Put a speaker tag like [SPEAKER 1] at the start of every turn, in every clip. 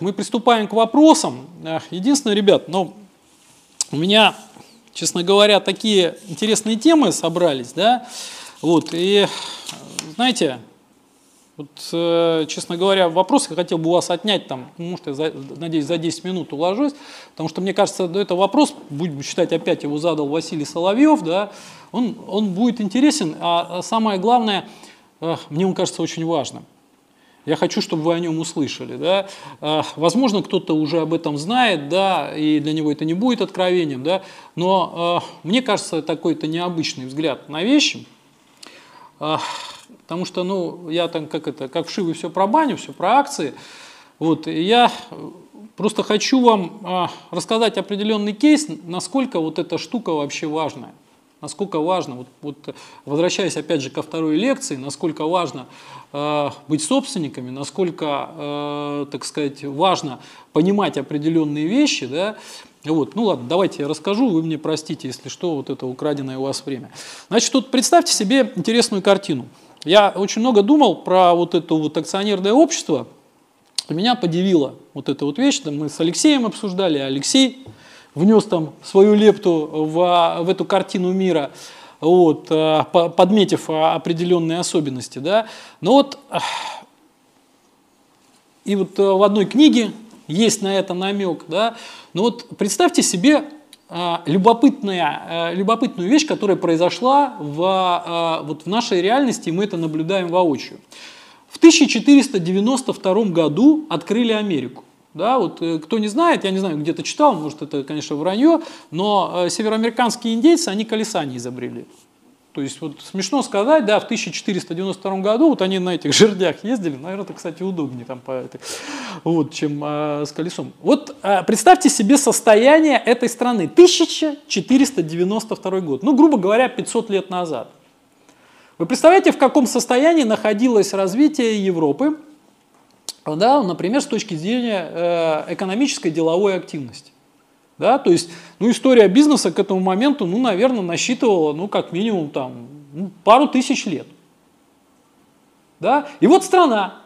[SPEAKER 1] мы приступаем к вопросам. Единственное, ребят, ну, у меня, честно говоря, такие интересные темы собрались, да, вот, и, знаете, вот, э, честно говоря, вопрос я хотел бы у вас отнять, там, ну, может, я, за, надеюсь, за 10 минут уложусь, потому что, мне кажется, это вопрос, будем считать, опять его задал Василий Соловьев, да, он, он будет интересен, а, а самое главное, мне он кажется очень важным. Я хочу, чтобы вы о нем услышали. Да? Э, возможно, кто-то уже об этом знает, да, и для него это не будет откровением, да, но э, мне кажется, такой-то необычный взгляд на вещи. Э, Потому что, ну, я там как это, как вшивый все про баню, все про акции. Вот, и я просто хочу вам а, рассказать определенный кейс, насколько вот эта штука вообще важная. Насколько важно, вот, вот возвращаясь опять же ко второй лекции, насколько важно э, быть собственниками, насколько, э, так сказать, важно понимать определенные вещи, да, вот, ну ладно, давайте я расскажу, вы мне простите, если что, вот это украденное у вас время. Значит, тут представьте себе интересную картину. Я очень много думал про вот это вот акционерное общество. Меня подивила вот эта вот вещь. Мы с Алексеем обсуждали, Алексей внес там свою лепту в, в эту картину мира, вот, э, подметив определенные особенности. Да. Но вот и вот э, в одной книге есть на это намек. Да. Но вот представьте себе а, любопытная, а, любопытную вещь, которая произошла в, а, вот в нашей реальности, и мы это наблюдаем воочию. В 1492 году открыли Америку. Да, вот, э, кто не знает, я не знаю, где-то читал, может это, конечно, вранье, но э, североамериканские индейцы, они колеса не изобрели. То есть вот смешно сказать, да, в 1492 году вот они на этих жердях ездили, наверное, это, кстати, удобнее там по этой, вот, чем э, с колесом. Вот э, представьте себе состояние этой страны. 1492 год, ну, грубо говоря, 500 лет назад. Вы представляете, в каком состоянии находилось развитие Европы, да, например, с точки зрения э, экономической деловой активности. Да, то есть, ну, история бизнеса к этому моменту, ну, наверное, насчитывала, ну, как минимум, там, ну, пару тысяч лет. Да? И вот страна,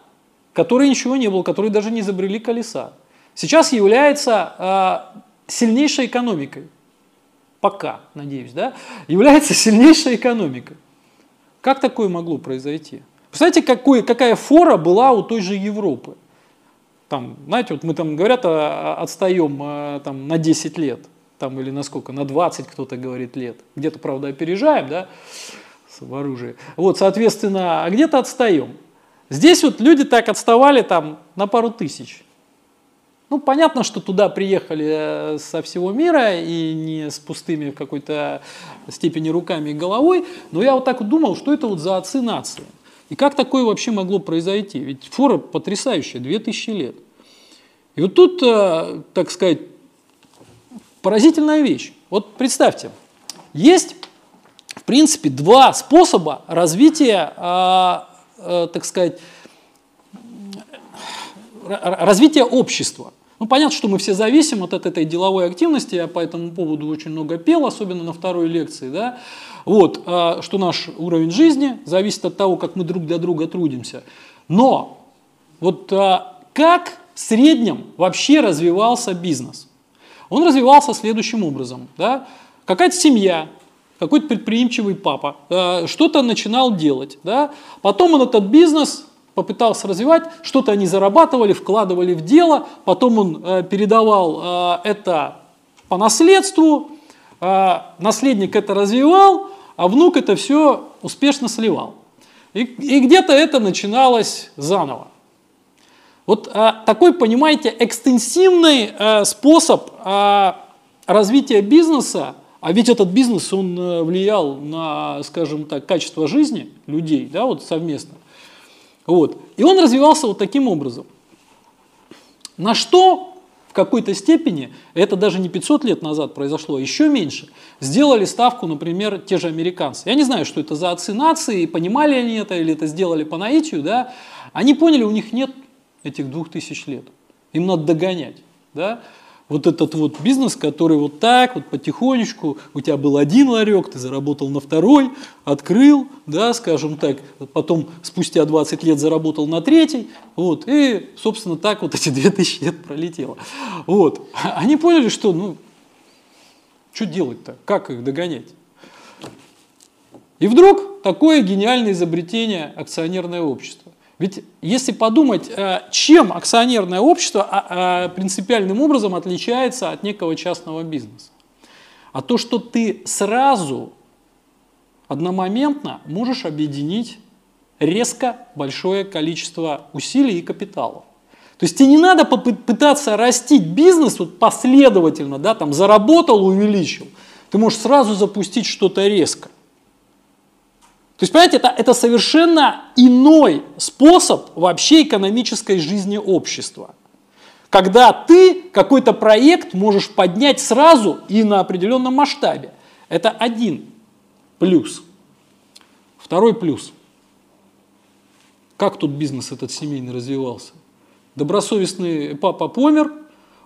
[SPEAKER 1] которой ничего не было, которой даже не изобрели колеса, сейчас является э, сильнейшей экономикой. Пока, надеюсь, да? Является сильнейшей экономикой. Как такое могло произойти? Представляете, какой, какая фора была у той же Европы? Там, знаете, вот мы там говорят, а, а, отстаем а, там, на 10 лет, там, или на сколько, на 20 кто-то говорит лет. Где-то, правда, опережаем, да, в оружии. Вот, соответственно, а где-то отстаем. Здесь вот люди так отставали там на пару тысяч. Ну, понятно, что туда приехали э, со всего мира и не с пустыми в какой-то степени руками и головой, но я вот так вот думал, что это вот за отцы нации. И как такое вообще могло произойти? Ведь фора потрясающая, 2000 лет. И вот тут, э, так сказать, поразительная вещь. Вот представьте, есть, в принципе, два способа развития, э, э, так сказать, развития общества. Ну, понятно, что мы все зависим от этой деловой активности, я по этому поводу очень много пел, особенно на второй лекции, да, вот, что наш уровень жизни зависит от того, как мы друг для друга трудимся. Но вот как в среднем вообще развивался бизнес? Он развивался следующим образом. Да? Какая-то семья, какой-то предприимчивый папа э, что-то начинал делать. Да? Потом он этот бизнес попытался развивать, что-то они зарабатывали, вкладывали в дело, потом он э, передавал э, это по наследству, наследник это развивал, а внук это все успешно сливал. И, и где-то это начиналось заново. Вот а, такой, понимаете, экстенсивный а, способ а, развития бизнеса, а ведь этот бизнес, он а, влиял на, скажем так, качество жизни людей, да, вот совместно. Вот. И он развивался вот таким образом. На что какой-то степени, это даже не 500 лет назад произошло, еще меньше, сделали ставку, например, те же американцы. Я не знаю, что это за отцы нации, понимали они это или это сделали по наитию, да, они поняли, у них нет этих двух тысяч лет. Им надо догонять. Да? Вот этот вот бизнес, который вот так вот потихонечку, у тебя был один ларек, ты заработал на второй, открыл, да, скажем так, потом спустя 20 лет заработал на третий, вот, и, собственно, так вот эти 2000 лет пролетело. Вот. Они поняли, что, ну, что делать-то, как их догонять? И вдруг такое гениальное изобретение акционерное общество. Ведь если подумать, э, чем акционерное общество а, а, принципиальным образом отличается от некого частного бизнеса? А то, что ты сразу, одномоментно можешь объединить резко большое количество усилий и капиталов. То есть тебе не надо попытаться растить бизнес вот последовательно, да, там заработал, увеличил. Ты можешь сразу запустить что-то резко. То есть, понимаете, это, это совершенно иной способ вообще экономической жизни общества. Когда ты какой-то проект можешь поднять сразу и на определенном масштабе. Это один плюс. Второй плюс. Как тут бизнес этот семейный развивался? Добросовестный папа помер,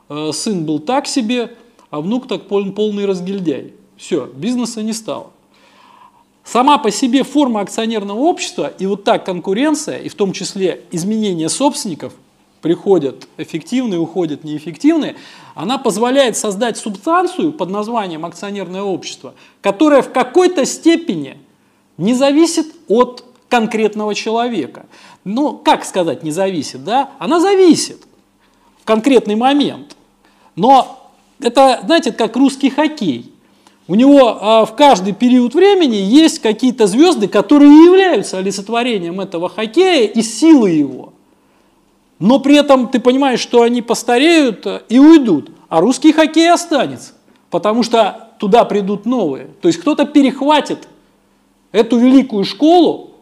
[SPEAKER 1] э, сын был так себе, а внук так полный разгильдяй. Все, бизнеса не стало. Сама по себе форма акционерного общества и вот так конкуренция, и в том числе изменение собственников, приходят эффективные, уходят неэффективные, она позволяет создать субстанцию под названием акционерное общество, которое в какой-то степени не зависит от конкретного человека. Ну, как сказать не зависит, да? Она зависит в конкретный момент. Но это, знаете, как русский хоккей. У него а, в каждый период времени есть какие-то звезды, которые являются олицетворением этого хоккея и силы его. Но при этом ты понимаешь, что они постареют и уйдут, а русский хоккей останется, потому что туда придут новые. То есть кто-то перехватит эту великую школу,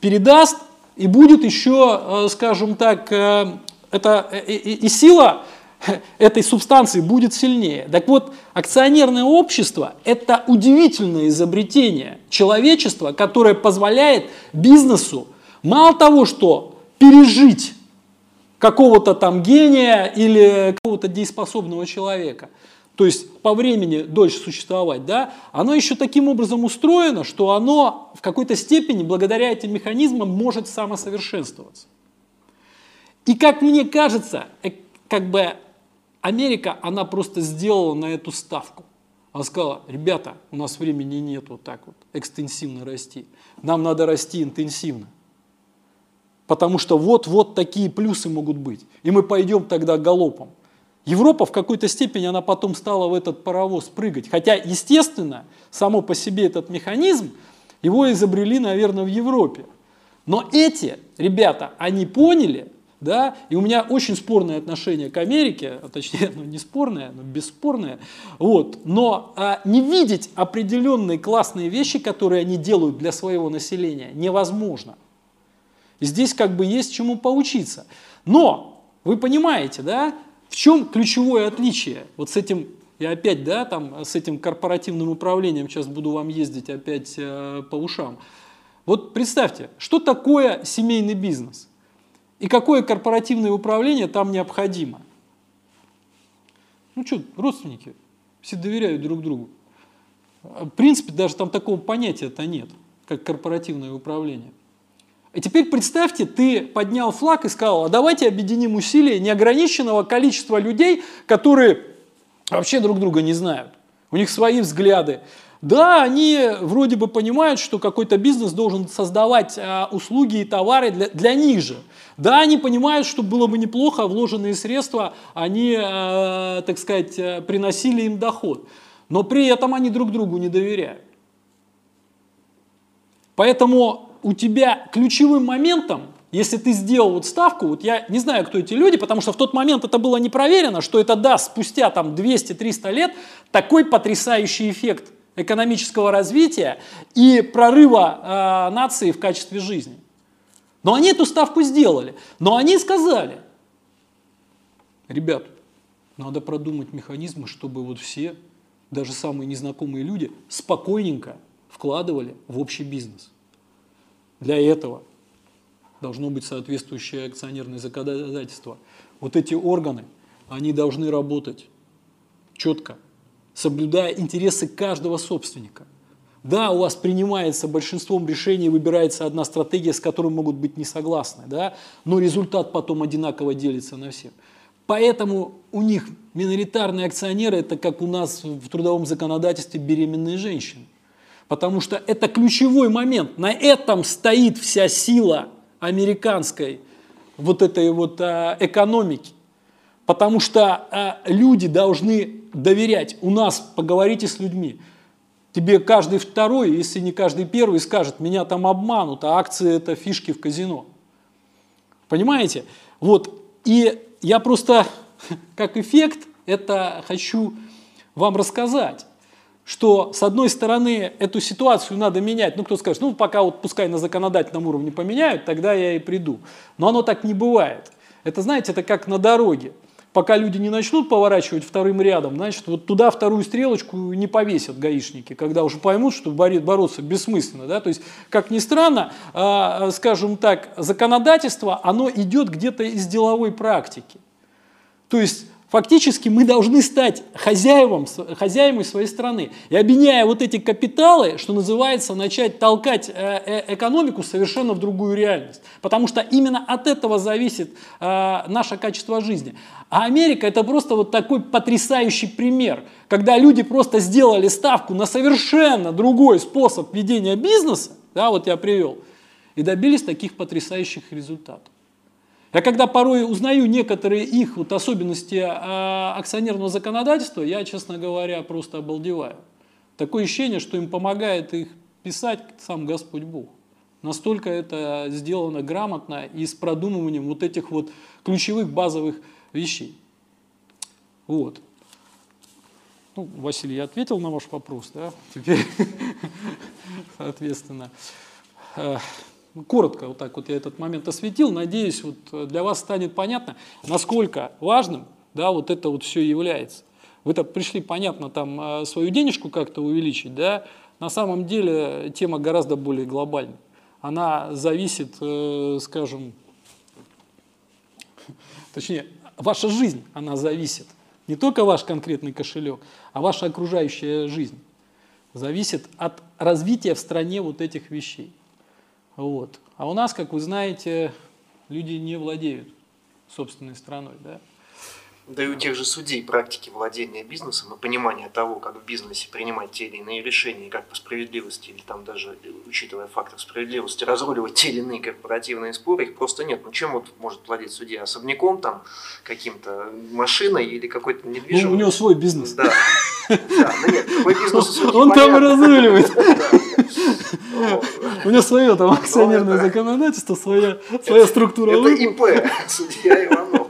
[SPEAKER 1] передаст, и будет еще, э, скажем так, э, это э, и, и сила этой субстанции будет сильнее. Так вот, акционерное общество – это удивительное изобретение человечества, которое позволяет бизнесу мало того, что пережить какого-то там гения или какого-то дееспособного человека, то есть по времени дольше существовать, да, оно еще таким образом устроено, что оно в какой-то степени благодаря этим механизмам может самосовершенствоваться. И как мне кажется, э, как бы Америка, она просто сделала на эту ставку. Она сказала, ребята, у нас времени нет вот так вот экстенсивно расти. Нам надо расти интенсивно. Потому что вот-вот такие плюсы могут быть. И мы пойдем тогда галопом. Европа в какой-то степени, она потом стала в этот паровоз прыгать. Хотя, естественно, само по себе этот механизм, его изобрели, наверное, в Европе. Но эти ребята, они поняли, да, и у меня очень спорное отношение к Америке, а точнее, ну не спорное, но бесспорное, вот, но а, не видеть определенные классные вещи, которые они делают для своего населения, невозможно. здесь как бы есть чему поучиться. Но, вы понимаете, да, в чем ключевое отличие вот с этим я опять, да, там, с этим корпоративным управлением сейчас буду вам ездить опять э, по ушам. Вот представьте, что такое семейный бизнес? И какое корпоративное управление там необходимо? Ну что, родственники, все доверяют друг другу. В принципе, даже там такого понятия-то нет, как корпоративное управление. И теперь представьте, ты поднял флаг и сказал, а давайте объединим усилия неограниченного количества людей, которые вообще друг друга не знают. У них свои взгляды, да, они вроде бы понимают, что какой-то бизнес должен создавать а, услуги и товары для, для них же. Да, они понимают, что было бы неплохо, вложенные средства, они, а, так сказать, э, приносили им доход. Но при этом они друг другу не доверяют. Поэтому у тебя ключевым моментом, если ты сделал вот ставку, вот я не знаю, кто эти люди, потому что в тот момент это было не проверено, что это даст спустя там 200-300 лет такой потрясающий эффект – экономического развития и прорыва э, нации в качестве жизни. Но они эту ставку сделали. Но они сказали, ребят, надо продумать механизмы, чтобы вот все, даже самые незнакомые люди, спокойненько вкладывали в общий бизнес. Для этого должно быть соответствующее акционерное законодательство. Вот эти органы, они должны работать четко, соблюдая интересы каждого собственника. Да, у вас принимается большинством решений, выбирается одна стратегия, с которой могут быть не согласны, да, но результат потом одинаково делится на всех. Поэтому у них миноритарные акционеры – это как у нас в трудовом законодательстве беременные женщины. Потому что это ключевой момент. На этом стоит вся сила американской вот этой вот а, экономики. Потому что а, люди должны доверять. У нас поговорите с людьми. Тебе каждый второй, если не каждый первый, скажет, меня там обманут, а акции это фишки в казино. Понимаете? Вот. И я просто, как эффект, это хочу вам рассказать, что с одной стороны эту ситуацию надо менять, ну кто скажет, ну пока вот пускай на законодательном уровне поменяют, тогда я и приду. Но оно так не бывает. Это, знаете, это как на дороге. Пока люди не начнут поворачивать вторым рядом, значит, вот туда вторую стрелочку не повесят гаишники, когда уже поймут, что бороться бессмысленно. Да? То есть, как ни странно, а, скажем так, законодательство, оно идет где-то из деловой практики. То есть, Фактически мы должны стать хозяевом, хозяевами своей страны. И объединяя вот эти капиталы, что называется, начать толкать э, э, экономику совершенно в другую реальность. Потому что именно от этого зависит э, наше качество жизни. А Америка это просто вот такой потрясающий пример, когда люди просто сделали ставку на совершенно другой способ ведения бизнеса, да, вот я привел, и добились таких потрясающих результатов. Я когда порой узнаю некоторые их вот особенности а, акционерного законодательства, я, честно говоря, просто обалдеваю. Такое ощущение, что им помогает их писать сам Господь Бог. Настолько это сделано грамотно и с продумыванием вот этих вот ключевых базовых вещей. Вот. Ну, Василий, я ответил на ваш вопрос, да? Теперь, соответственно, э, коротко вот так вот я этот момент осветил. Надеюсь, вот э, для вас станет понятно, насколько важным да, вот это вот все является. Вы-то пришли, понятно, там э, свою денежку как-то увеличить, да, на самом деле тема гораздо более глобальная. Она зависит, э, скажем, точнее, ваша жизнь, она зависит. Не только ваш конкретный кошелек, а ваша окружающая жизнь зависит от развития в стране вот этих вещей. Вот. А у нас, как вы знаете, люди не владеют собственной страной. Да?
[SPEAKER 2] Да и у тех же судей практики владения бизнесом и понимания того, как в бизнесе принимать те или иные решения, как по справедливости или там даже учитывая фактор справедливости разруливать те или иные корпоративные споры, их просто нет. Ну чем вот может владеть судья? Особняком там, каким-то машиной или какой-то недвижимостью?
[SPEAKER 1] Ну, у него свой бизнес.
[SPEAKER 2] Да. Да, ну нет, какой бизнес
[SPEAKER 1] Он там разруливает. У него свое там акционерное законодательство, своя структура.
[SPEAKER 2] Это ИП, судья Иванов.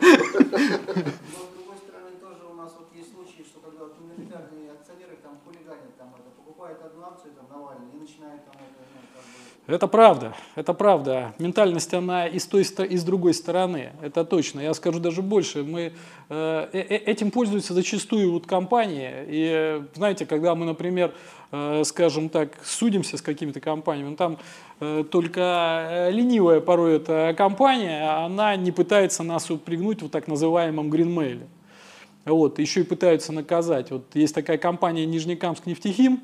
[SPEAKER 1] Это правда, это правда. Ментальность, она и с той, и с другой стороны, это точно. Я скажу даже больше, мы э, э, э, этим пользуются зачастую вот компании. И знаете, когда мы, например, э, скажем так, судимся с какими-то компаниями, там э, только ленивая порой эта компания, она не пытается нас упрягнуть в так называемом гринмейле. Вот, еще и пытаются наказать. Вот есть такая компания Нижнекамск нефтехим,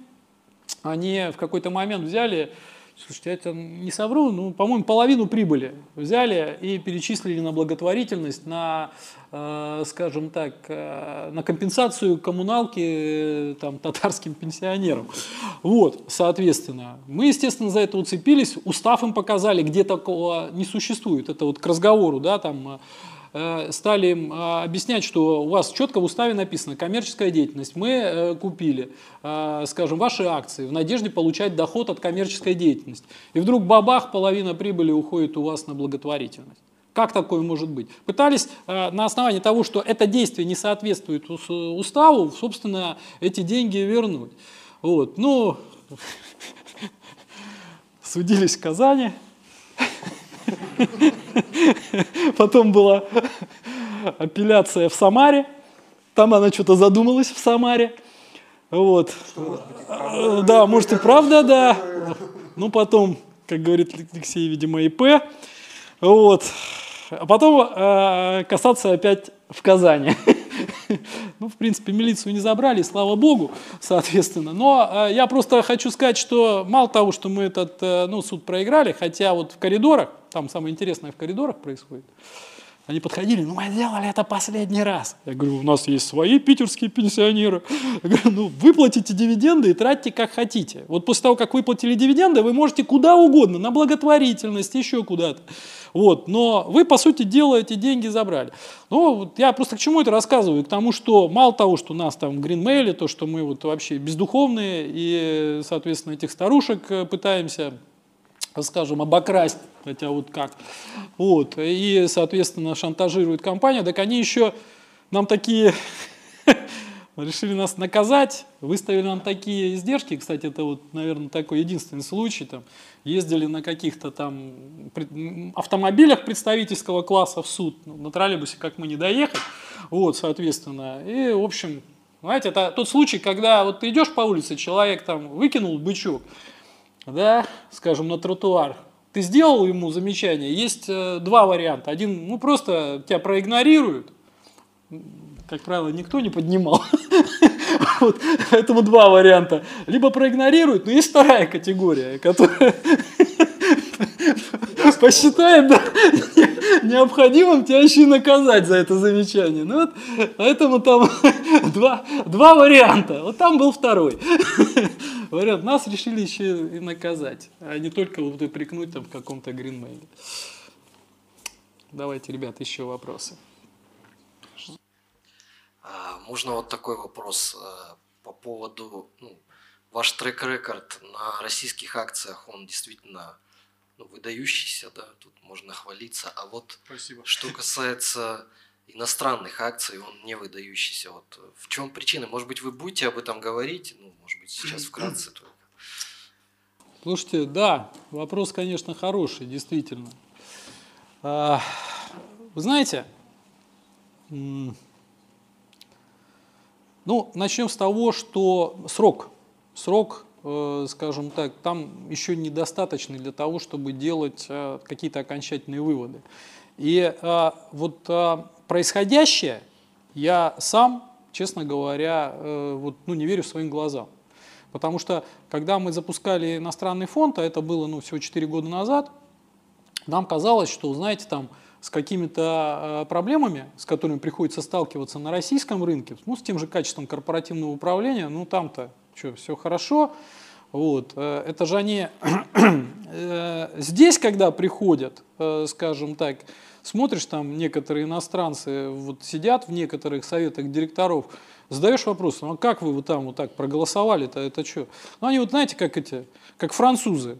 [SPEAKER 1] они в какой-то момент взяли Слушайте, я не совру, ну, по-моему, половину прибыли взяли и перечислили на благотворительность, на, э, скажем так, э, на компенсацию коммуналки э, там, татарским пенсионерам. Вот, соответственно, мы, естественно, за это уцепились, устав им показали, где такого не существует. Это вот к разговору, да, там, Э, стали им э, объяснять, что у вас четко в уставе написано коммерческая деятельность. Мы э, купили, скажем, ваши акции в надежде получать доход от коммерческой деятельности. И вдруг бабах, половина прибыли уходит у вас на благотворительность. Как такое может быть? Пытались на основании того, что это действие не соответствует уставу, собственно, эти деньги вернуть. Вот. Ну, судились в Казани. Потом была апелляция в Самаре. Там она что-то задумалась в Самаре. Вот. Да, может и правда, да. Ну, потом, как говорит Алексей, видимо, ИП. Вот. А потом э, касаться опять в Казани. Ну, в принципе, милицию не забрали, слава богу, соответственно. Но э, я просто хочу сказать, что мало того, что мы этот э, ну, суд проиграли, хотя вот в коридорах, там самое интересное в коридорах происходит, они подходили, ну мы делали это последний раз. Я говорю, у нас есть свои питерские пенсионеры. Я говорю, ну выплатите дивиденды и тратьте как хотите. Вот после того, как выплатили дивиденды, вы можете куда угодно, на благотворительность, еще куда-то. Вот, но вы, по сути дела, эти деньги забрали. Ну, вот я просто к чему это рассказываю? К тому, что мало того, что у нас там в гринмейле, то, что мы вот вообще бездуховные и, соответственно, этих старушек э, пытаемся скажем, обокрасть, хотя вот как, вот, и, соответственно, шантажирует компания, так они еще нам такие решили нас наказать, выставили нам такие издержки, кстати, это вот, наверное, такой единственный случай, там, ездили на каких-то там автомобилях представительского класса в суд, ну, на троллейбусе как мы не доехать, вот, соответственно, и, в общем, знаете, это тот случай, когда вот ты идешь по улице, человек там выкинул бычок, да, скажем, на тротуар, ты сделал ему замечание, есть э, два варианта. Один, ну просто тебя проигнорируют, как правило, никто не поднимал. Вот, поэтому два варианта. Либо проигнорируют, но есть вторая категория, которая посчитает необходимым тебя еще и наказать за это замечание. Ну вот, поэтому там два, два варианта. Вот там был второй вариант. Нас решили еще и наказать, а не только вот упрекнуть там в каком-то гринмейле. Давайте, ребят, еще вопросы.
[SPEAKER 3] А, можно вот такой вопрос а, по поводу ну, ваш трек-рекорд на российских акциях, он действительно ну, выдающийся, да, тут можно хвалиться. А вот Спасибо. что касается иностранных акций, он не выдающийся. Вот в чем причина? Может быть, вы будете об этом говорить? Ну, может быть, сейчас вкратце только.
[SPEAKER 1] Слушайте, да, вопрос, конечно, хороший, действительно. А, вы знаете, ну, начнем с того, что срок, срок Э, скажем так, там еще недостаточный для того, чтобы делать э, какие-то окончательные выводы. И э, вот происходящее я сам, честно говоря, вот, ну, не верю своим глазам. Потому что, когда мы запускали иностранный фонд, а это было ну, всего 4 года назад, нам казалось, что, знаете, там с какими-то проблемами, с которыми приходится сталкиваться на российском рынке, ну, с тем же качеством корпоративного управления, ну, там-то что, все хорошо. Вот. Э, это же они э, здесь, когда приходят, э, скажем так, смотришь, там некоторые иностранцы вот сидят в некоторых советах директоров, задаешь вопрос, ну а как вы вот там вот так проголосовали-то, это что? Ну они вот знаете, как эти, как французы.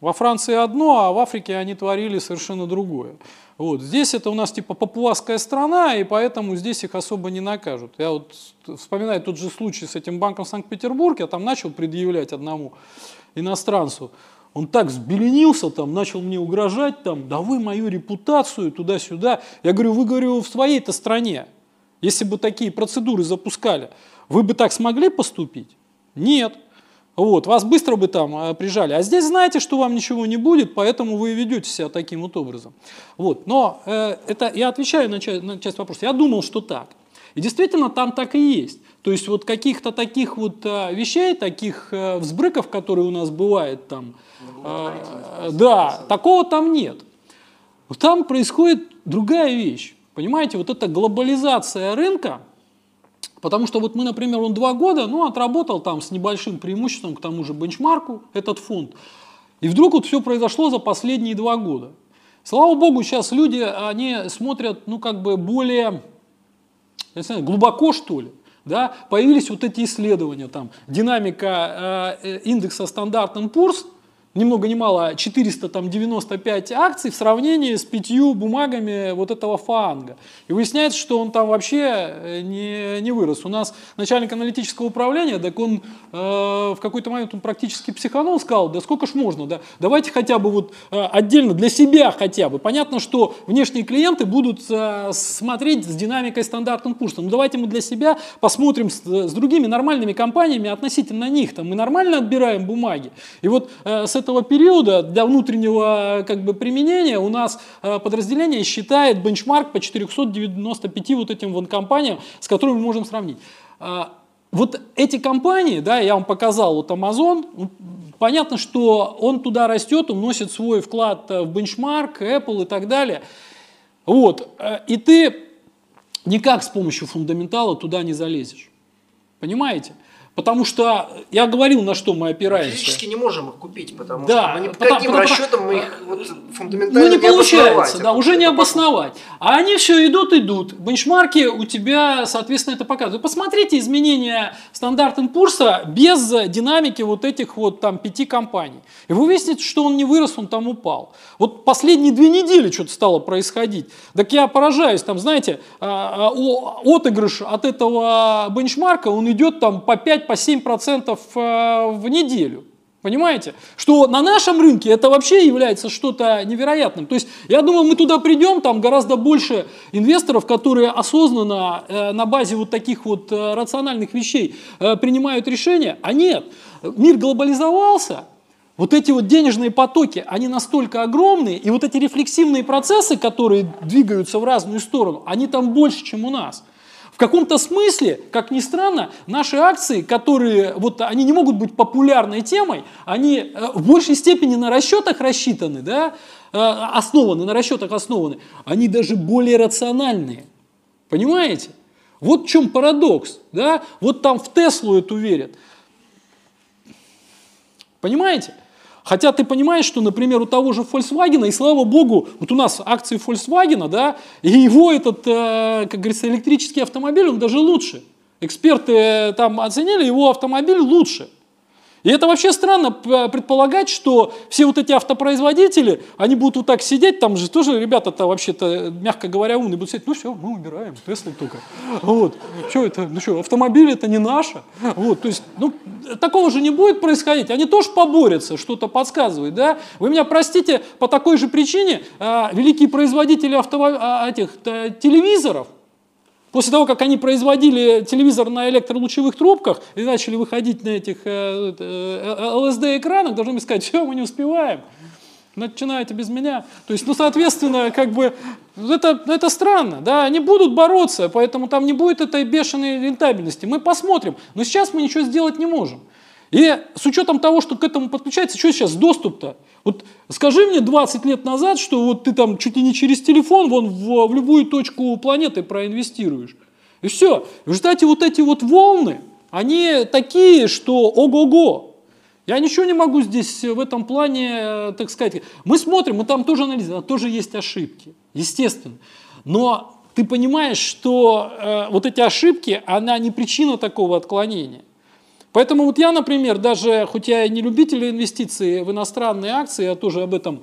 [SPEAKER 1] Во Франции одно, а в Африке они творили совершенно другое. Вот. Здесь это у нас типа папуасская страна, и поэтому здесь их особо не накажут. Я вот вспоминаю тот же случай с этим банком в Санкт-Петербурге, я там начал предъявлять одному иностранцу. Он так взбеленился, там, начал мне угрожать, там, да вы мою репутацию туда-сюда. Я говорю, вы, говорю, в своей-то стране, если бы такие процедуры запускали, вы бы так смогли поступить? Нет. Вот, вас быстро бы там э, прижали. А здесь знаете, что вам ничего не будет, поэтому вы ведете себя таким вот образом. Вот, но э, это я отвечаю на часть, на часть вопроса. Я думал, что так. И действительно там так и есть. То есть вот каких-то таких вот э, вещей, таких э, взбрыков, которые у нас бывают там, э, да, такого там нет. Там происходит другая вещь. Понимаете, вот эта глобализация рынка, Потому что вот мы, например, он два года, ну, отработал там с небольшим преимуществом к тому же бенчмарку этот фонд. И вдруг вот все произошло за последние два года. Слава богу, сейчас люди, они смотрят, ну, как бы более, я не знаю, глубоко, что ли. Да? Появились вот эти исследования, там, динамика э, э индекса стандарт Poor's, ни много ни мало 495 акций в сравнении с пятью бумагами вот этого фанга. И выясняется, что он там вообще э, не, не вырос. У нас начальник аналитического управления, так он э, в какой-то момент он практически психанул, сказал, да сколько ж можно, да, давайте хотя бы вот э, отдельно для себя хотя бы. Понятно, что внешние клиенты будут э, смотреть с динамикой стандартным курсом. Ну давайте мы для себя посмотрим с, с другими нормальными компаниями относительно них. Там мы нормально отбираем бумаги. И вот э, с этого периода для внутреннего как бы, применения у нас э, подразделение считает бенчмарк по 495 вот этим вон компаниям, с которыми мы можем сравнить. Э, вот эти компании, да, я вам показал, вот Amazon, понятно, что он туда растет, он носит свой вклад в бенчмарк, Apple и так далее. Вот, и ты никак с помощью фундаментала туда не залезешь. Понимаете? Потому что я говорил, на что мы опираемся.
[SPEAKER 2] Физически не можем их купить, потому
[SPEAKER 1] да,
[SPEAKER 2] что мы ни по
[SPEAKER 1] потому,
[SPEAKER 2] каким
[SPEAKER 1] потому,
[SPEAKER 2] расчетам мы их вот, фундаментально
[SPEAKER 1] ну, не,
[SPEAKER 2] не
[SPEAKER 1] получается, да, уже не обосновать. А они все идут, идут. Бенчмарки у тебя, соответственно, это показывают. Посмотрите изменения стандарт импульса без динамики вот этих вот там пяти компаний. И вы увидите, что он не вырос, он там упал. Вот последние две недели что-то стало происходить. Так я поражаюсь, там, знаете, а, а, отыгрыш от этого бенчмарка, он идет там по 5 по 7% э, в неделю. Понимаете? Что на нашем рынке это вообще является что-то невероятным. То есть я думаю, мы туда придем, там гораздо больше инвесторов, которые осознанно э, на базе вот таких вот э, рациональных вещей э, принимают решения. А нет, мир глобализовался, вот эти вот денежные потоки, они настолько огромные, и вот эти рефлексивные процессы, которые двигаются в разную сторону, они там больше, чем у нас. В каком-то смысле, как ни странно, наши акции, которые вот они не могут быть популярной темой, они э, в большей степени на расчетах рассчитаны, да, э, основаны, на расчетах основаны, они даже более рациональные. Понимаете? Вот в чем парадокс. Да? Вот там в Теслу эту верят. Понимаете? Хотя ты понимаешь, что, например, у того же Volkswagen, и слава богу, вот у нас акции Volkswagen, да, и его этот, э, как говорится, электрический автомобиль, он даже лучше. Эксперты э, там оценили, его автомобиль лучше. И это вообще странно предполагать, что все вот эти автопроизводители, они будут вот так сидеть, там же тоже ребята-то вообще-то, мягко говоря, умные, будут сидеть, ну все, мы убираем, Теслы только. Вот, что это, ну что, автомобиль это не наше. Вот, то есть, ну, такого же не будет происходить, они тоже поборются, что-то подсказывает, да. Вы меня простите, по такой же причине а, великие производители авто, а, этих а, телевизоров, После того, как они производили телевизор на электролучевых трубках и начали выходить на этих э, э, ЛСД-экранах, должны сказать, все, мы не успеваем, начинаете без меня. То есть, ну, соответственно, как бы, это, это странно, да, они будут бороться, поэтому там не будет этой бешеной рентабельности. Мы посмотрим, но сейчас мы ничего сделать не можем. И с учетом того, что к этому подключается, что сейчас доступ-то? Вот скажи мне 20 лет назад, что вот ты там чуть ли не через телефон вон в, в любую точку планеты проинвестируешь. И все. В результате вот эти вот волны, они такие, что ого-го. Я ничего не могу здесь в этом плане, э, так сказать. Мы смотрим, мы там тоже анализируем, тоже есть ошибки, естественно. Но ты понимаешь, что э, вот эти ошибки, она не причина такого отклонения. Поэтому вот я, например, даже, хоть я и не любитель инвестиций в иностранные акции, я тоже об этом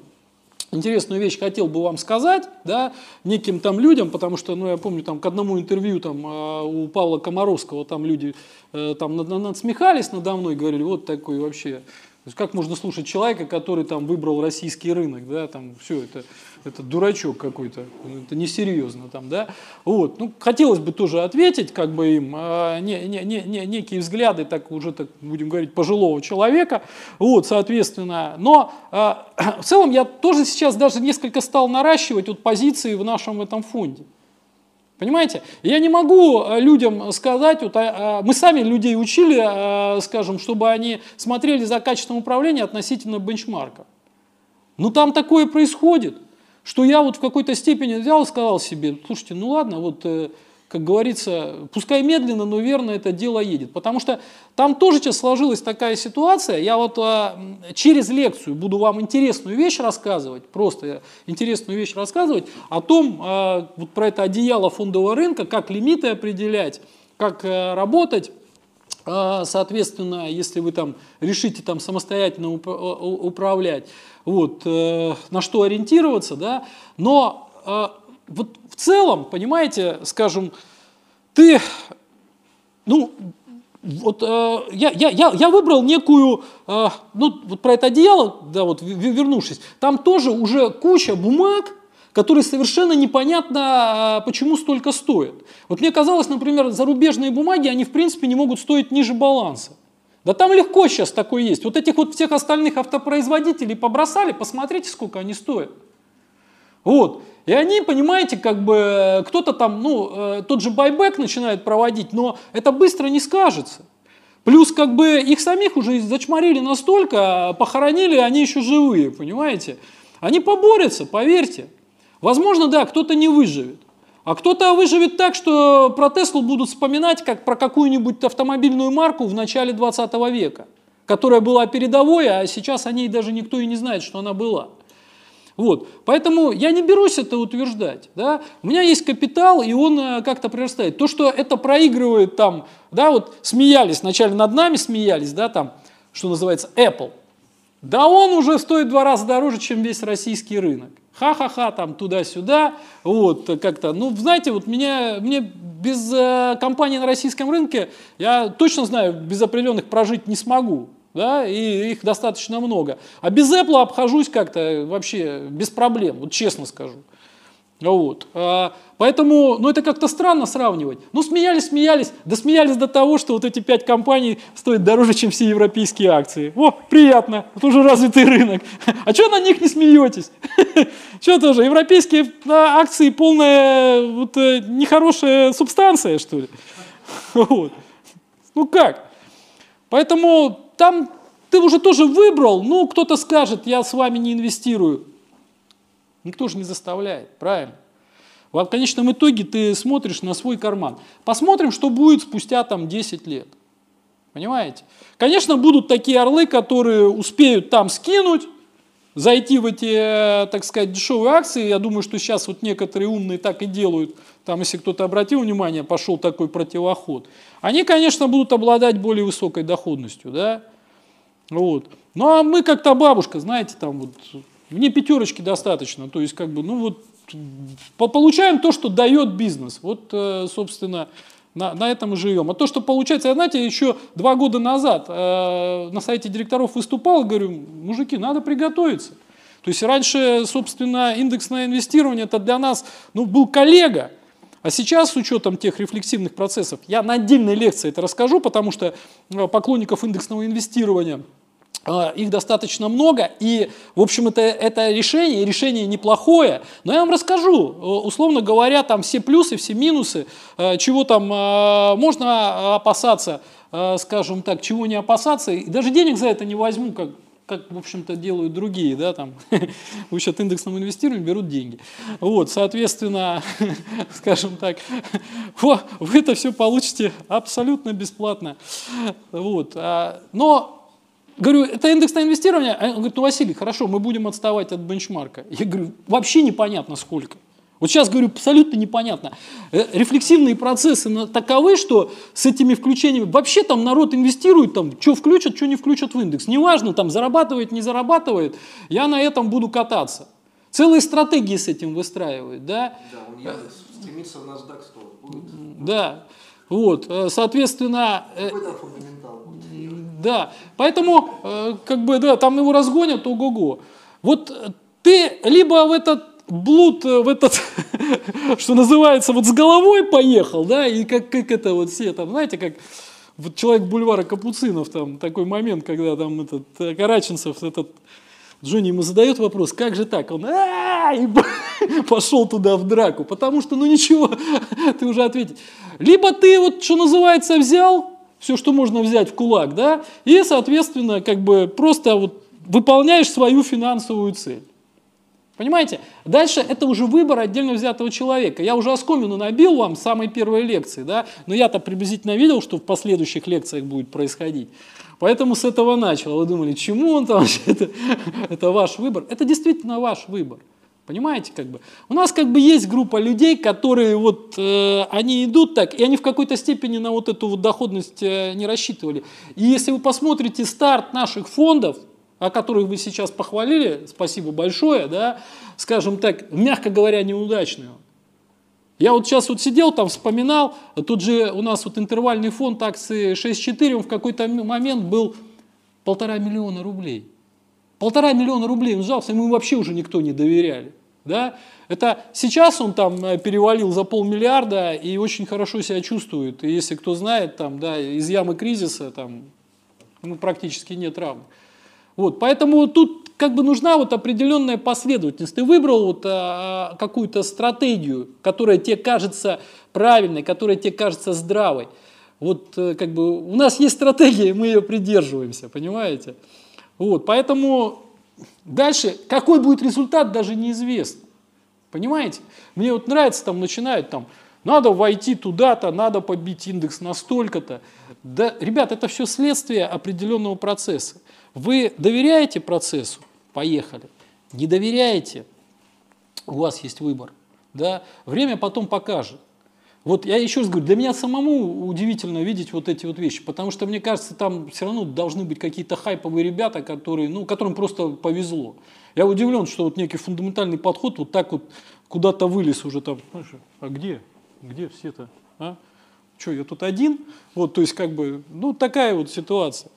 [SPEAKER 1] интересную вещь хотел бы вам сказать, да, неким там людям, потому что, ну, я помню, там, к одному интервью там, а, у Павла Комаровского там люди э, там надсмехались надо мной, говорили, вот такой вообще, как можно слушать человека, который там выбрал российский рынок, да, там все это это дурачок какой-то, это несерьезно там, да. Вот, ну, хотелось бы тоже ответить, как бы им, а, не, не, не, не, некие взгляды, так уже, так будем говорить, пожилого человека, вот, соответственно. Но а, в целом я тоже сейчас даже несколько стал наращивать вот позиции в нашем этом фонде. Понимаете? Я не могу а, людям сказать, вот, а, мы сами людей учили, скажем, чтобы они смотрели за качеством управления относительно бенчмарка. Ну там такое происходит что я вот в какой-то степени взял и сказал себе, слушайте, ну ладно, вот, э, как говорится, пускай медленно, но верно это дело едет. Потому что там тоже сейчас сложилась такая ситуация, я вот а, через лекцию буду вам интересную вещь рассказывать, просто интересную вещь рассказывать о том, а, вот про это одеяло фондового рынка, как лимиты определять, как а, работать, соответственно, если вы там решите там самостоятельно управлять вот, э, на что ориентироваться, да, но э, вот в целом, понимаете, скажем, ты, ну, вот э, я, я, я, выбрал некую, э, ну, вот про это одеяло, да, вот вернувшись, там тоже уже куча бумаг, которые совершенно непонятно, э, почему столько стоят. Вот мне казалось, например, зарубежные бумаги, они в принципе не могут стоить ниже баланса. Да там легко сейчас такое есть. Вот этих вот всех остальных автопроизводителей побросали, посмотрите, сколько они стоят. Вот. И они, понимаете, как бы кто-то там, ну, э, тот же байбек начинает проводить, но это быстро не скажется. Плюс как бы их самих уже зачморили настолько, похоронили, они еще живые, понимаете? Они поборются, поверьте. Возможно, да, кто-то не выживет. А кто-то выживет так, что про Теслу будут вспоминать как про какую-нибудь автомобильную марку в начале 20 века, которая была передовой, а сейчас о ней даже никто и не знает, что она была. Вот. Поэтому я не берусь это утверждать. Да? У меня есть капитал, и он э, как-то прирастает. То, что это проигрывает там, да, вот смеялись, вначале над нами смеялись, да, там, что называется, Apple. Да он уже стоит два раза дороже, чем весь российский рынок. Ха-ха-ха, там туда-сюда, вот как-то. Ну, знаете, вот меня, мне без э, компании на российском рынке, я точно знаю, без определенных прожить не смогу да, и их достаточно много. А без Apple обхожусь как-то вообще без проблем, вот честно скажу. Вот. А, поэтому, ну это как-то странно сравнивать. Ну смеялись, смеялись, да смеялись до того, что вот эти пять компаний стоят дороже, чем все европейские акции. О, приятно, это уже развитый рынок. А что на них не смеетесь? Что тоже, европейские акции полная вот, э, нехорошая субстанция, что ли? Вот. Ну как? Поэтому там ты уже тоже выбрал, ну, кто-то скажет, я с вами не инвестирую. Никто же не заставляет, правильно? В конечном итоге ты смотришь на свой карман. Посмотрим, что будет спустя там 10 лет. Понимаете? Конечно, будут такие орлы, которые успеют там скинуть, зайти в эти, э, так сказать, дешевые акции. Я думаю, что сейчас вот некоторые умные так и делают. Там, если кто-то обратил внимание, пошел такой противоход. Они, конечно, будут обладать более высокой доходностью, да? Вот. Ну а мы как то бабушка, знаете, там вот, мне пятерочки достаточно, то есть как бы, ну вот, получаем то, что дает бизнес. Вот, э, собственно, на, на этом и живем. А то, что получается, я, знаете, еще два года назад э, на сайте директоров выступал, говорю, мужики, надо приготовиться. То есть раньше, собственно, индексное инвестирование это для нас ну, был коллега, а сейчас с учетом тех рефлексивных процессов, я на отдельной лекции это расскажу, потому что э, поклонников индексного инвестирования – их достаточно много, и, в общем, это, это решение, решение неплохое, но я вам расскажу, э, условно говоря, там все плюсы, все минусы, э, чего там э, можно опасаться, скажем так, чего не опасаться, и даже денег за это не возьму, как, как в общем-то, делают другие, да, там, учат индексному инвестированию, берут деньги. Вот, соответственно, скажем так, вы это все получите абсолютно бесплатно. Вот, а, но Говорю, это индексное инвестирование? А он говорит, ну, Василий, хорошо, мы будем отставать от бенчмарка. Я говорю, вообще непонятно сколько. Вот сейчас говорю, абсолютно непонятно. Э, рефлексивные процессы таковы, что с этими включениями вообще там народ инвестирует, там, что включат, что не включат в индекс. Неважно, там зарабатывает, не зарабатывает, я на этом буду кататься. Целые стратегии с этим выстраивают, да?
[SPEAKER 2] Да, он Яндекс стремится в NASDAQ 100. Будет.
[SPEAKER 1] Да, вот, э, соответственно...
[SPEAKER 2] Э, Какой там фундаментал?
[SPEAKER 1] Да, поэтому, э, как бы, да, там его разгонят, ого-го. Вот ты либо в этот блуд, э, в этот, что называется, вот с головой поехал, да, и как, как это вот все там, знаете, как вот человек бульвара Капуцинов, там такой момент, когда там этот э, Караченцев, этот Джонни ему задает вопрос, как же так? Он и пошел туда в драку, потому что, ну ничего, ты уже ответить. Либо ты вот, что называется, взял, все, что можно взять в кулак, да, и, соответственно, как бы просто вот выполняешь свою финансовую цель. Понимаете? Дальше это уже выбор отдельно взятого человека. Я уже оскомину набил вам с самой первой лекции, да, но я-то приблизительно видел, что в последующих лекциях будет происходить. Поэтому с этого начал. Вы думали, чему он там? Это, это ваш выбор. Это действительно ваш выбор. Понимаете, как бы? У нас как бы есть группа людей, которые вот, э, они идут так, и они в какой-то степени на вот эту вот доходность э, не рассчитывали. И если вы посмотрите старт наших фондов, о которых вы сейчас похвалили, спасибо большое, да, скажем так, мягко говоря, неудачную. Я вот сейчас вот сидел там, вспоминал, тут же у нас вот интервальный фонд акции 6.4, он в какой-то момент был полтора миллиона рублей. Полтора миллиона рублей он сжался, ему вообще уже никто не доверяли. Да? Это сейчас он там э, перевалил за полмиллиарда и очень хорошо себя чувствует. И если кто знает, там, да, из ямы кризиса там, ну, практически нет равных. Вот, поэтому тут как бы нужна вот определенная последовательность. Ты выбрал вот а, какую-то стратегию, которая тебе кажется правильной, которая тебе кажется здравой. Вот э, как бы у нас есть стратегия, мы ее придерживаемся, понимаете? Вот, поэтому дальше какой будет результат, даже неизвестно. Понимаете? Мне вот нравится, там начинают там, надо войти туда-то, надо побить индекс на столько-то. Да, ребят, это все следствие определенного процесса. Вы доверяете процессу? Поехали. Не доверяете? У вас есть выбор. Да? Время потом покажет. Вот я еще раз говорю, для меня самому удивительно видеть вот эти вот вещи, потому что мне кажется, там все равно должны быть какие-то хайповые ребята, которые, ну, которым просто повезло. Я удивлен, что вот некий фундаментальный подход вот так вот куда-то вылез уже там. А где? Где все-то? А? Что, я тут один? Вот, то есть как бы, ну, такая вот ситуация.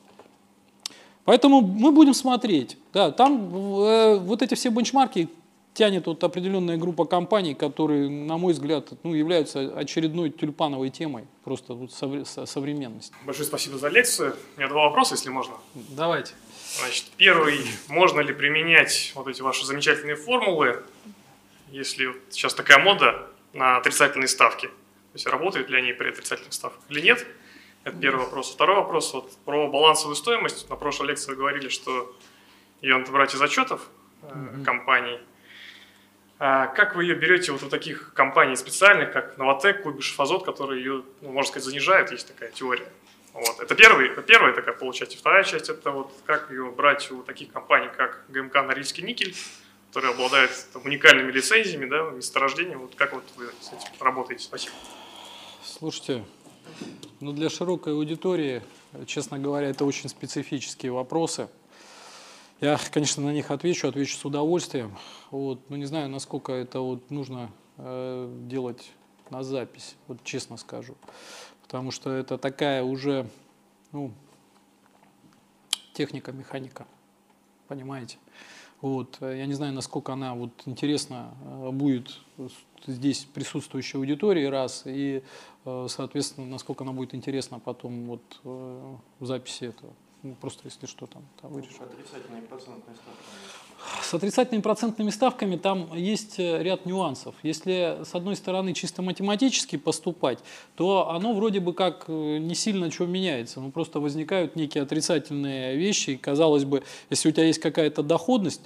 [SPEAKER 1] Поэтому мы будем смотреть. Да, там э, вот эти все бенчмарки тянет вот определенная группа компаний, которые, на мой взгляд, ну, являются очередной тюльпановой темой просто вот современности.
[SPEAKER 4] Большое спасибо за лекцию. У меня два вопроса, если можно.
[SPEAKER 1] Давайте.
[SPEAKER 4] Значит, первый, можно ли применять вот эти ваши замечательные формулы, если сейчас такая мода на отрицательные ставки? То есть работают ли они при отрицательных ставках или нет? Это первый вопрос. Второй вопрос вот, про балансовую стоимость. На прошлой лекции вы говорили, что ее надо брать из отчетов mm-hmm. компаний. А как вы ее берете вот у таких компаний специальных, как Новотек, Куйбышев Азот, которые ее, ну, можно сказать, занижают, есть такая теория. Вот. Это первый, первая такая получается. Вторая часть это вот как ее брать у таких компаний, как ГМК Норильский никель, которые обладают там, уникальными лицензиями, да, месторождением. Вот как вот вы с этим работаете? Спасибо.
[SPEAKER 1] Слушайте, ну для широкой аудитории, честно говоря, это очень специфические вопросы. Я, конечно, на них отвечу, отвечу с удовольствием. Вот, но не знаю, насколько это вот нужно э, делать на запись, вот честно скажу. Потому что это такая уже ну, техника, механика. Понимаете? Вот, я не знаю, насколько она вот интересна э, будет здесь присутствующей аудитории, раз, и, э, соответственно, насколько она будет интересна потом вот э, в записи этого. Ну, просто если что там, там вырежу. Отрицательные процентные ставки. С отрицательными процентными ставками там есть э, ряд нюансов. Если с одной стороны чисто математически поступать, то оно вроде бы как э, не сильно чего меняется. Ну, просто возникают некие отрицательные вещи. И, казалось бы, если у тебя есть какая-то доходность,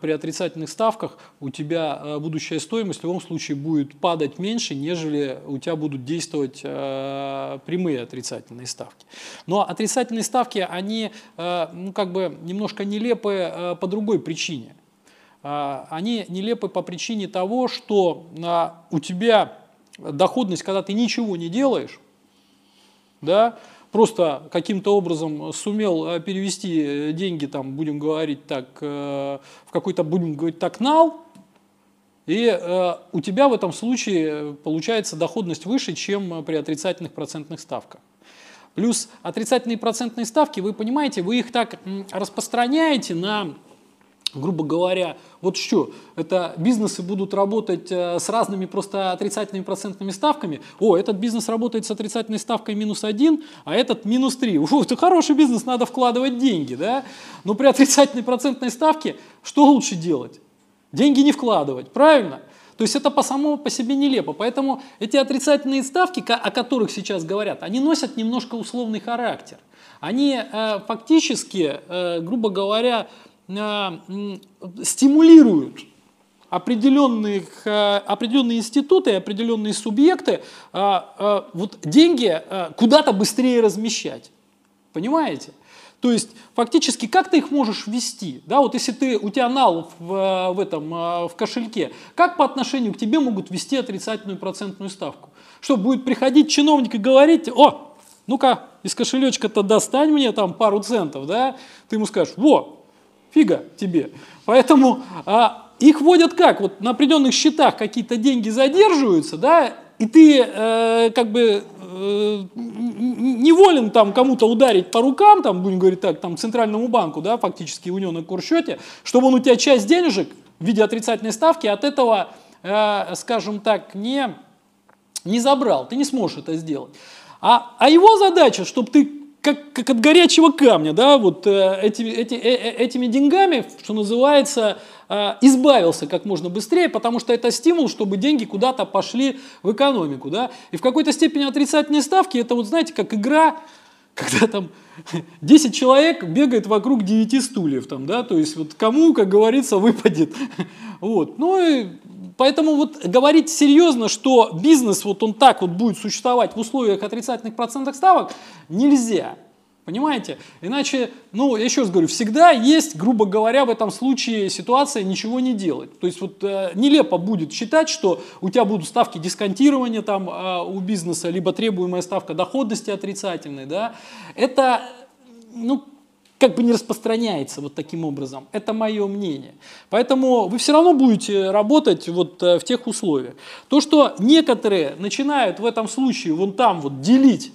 [SPEAKER 1] при отрицательных ставках у тебя э, будущая стоимость в любом случае будет падать меньше, нежели у тебя будут действовать э, прямые отрицательные ставки. Но отрицательные ставки, они ну, как бы немножко нелепы по другой причине. Они нелепы по причине того, что у тебя доходность, когда ты ничего не делаешь, да, просто каким-то образом сумел э, перевести э, деньги, там, будем говорить так, э, в какой-то, будем говорить так, нал, и у тебя в этом случае получается доходность выше, чем при отрицательных процентных ставках. Плюс отрицательные процентные ставки, вы понимаете, вы их так распространяете на грубо говоря, вот что, это бизнесы будут работать э, с разными просто отрицательными процентными ставками. О, этот бизнес работает с отрицательной ставкой минус один, а этот минус три. Фу, это хороший бизнес, надо вкладывать деньги, да? Но при отрицательной процентной ставке что лучше делать? Деньги не вкладывать, правильно? То есть это по самому по себе нелепо. Поэтому эти отрицательные ставки, о которых сейчас говорят, они носят немножко условный характер. Они э, фактически, э, грубо говоря, стимулируют определенных, э, определенные институты, определенные субъекты э, вот деньги куда-то быстрее размещать. Понимаете? То есть фактически как ты их можешь ввести? Да, вот если ты, у тебя нал в, в, этом, в кошельке, как по отношению к тебе могут ввести отрицательную процентную ставку? Что, будет приходить чиновник и говорить, о, ну-ка, из кошелечка-то достань мне там пару центов, да? Ты ему скажешь, во, фига тебе. Поэтому а, их вводят как? Вот на определенных счетах какие-то деньги задерживаются, да, и ты э, как бы э, неволен там кому-то ударить по рукам, там, будем говорить так, там центральному банку, да, фактически у него на курсчете, чтобы он у тебя часть денежек в виде отрицательной ставки от этого, э, скажем так, не, не забрал, ты не сможешь это сделать. А, а его задача, чтобы ты как, как от горячего камня, да, вот э, эти, эти, э, э, этими деньгами, что называется, э, избавился как можно быстрее, потому что это стимул, чтобы деньги куда-то пошли в экономику, да, и в какой-то степени отрицательные ставки, это вот, знаете, как игра, когда там 10 человек бегает вокруг 9 стульев, там, да, то есть вот кому, как говорится, выпадет. Вот. Ну и поэтому вот говорить серьезно, что бизнес вот он так вот будет существовать в условиях отрицательных процентных ставок, нельзя. Понимаете? Иначе, ну, я еще раз говорю, всегда есть, грубо говоря, в этом случае ситуация ничего не делать. То есть вот э, нелепо будет считать, что у тебя будут ставки дисконтирования там э, у бизнеса, либо требуемая ставка доходности отрицательной, да. Это, ну, как бы не распространяется вот таким образом. Это мое мнение. Поэтому вы все равно будете работать вот э, в тех условиях. То, что некоторые начинают в этом случае вон там вот делить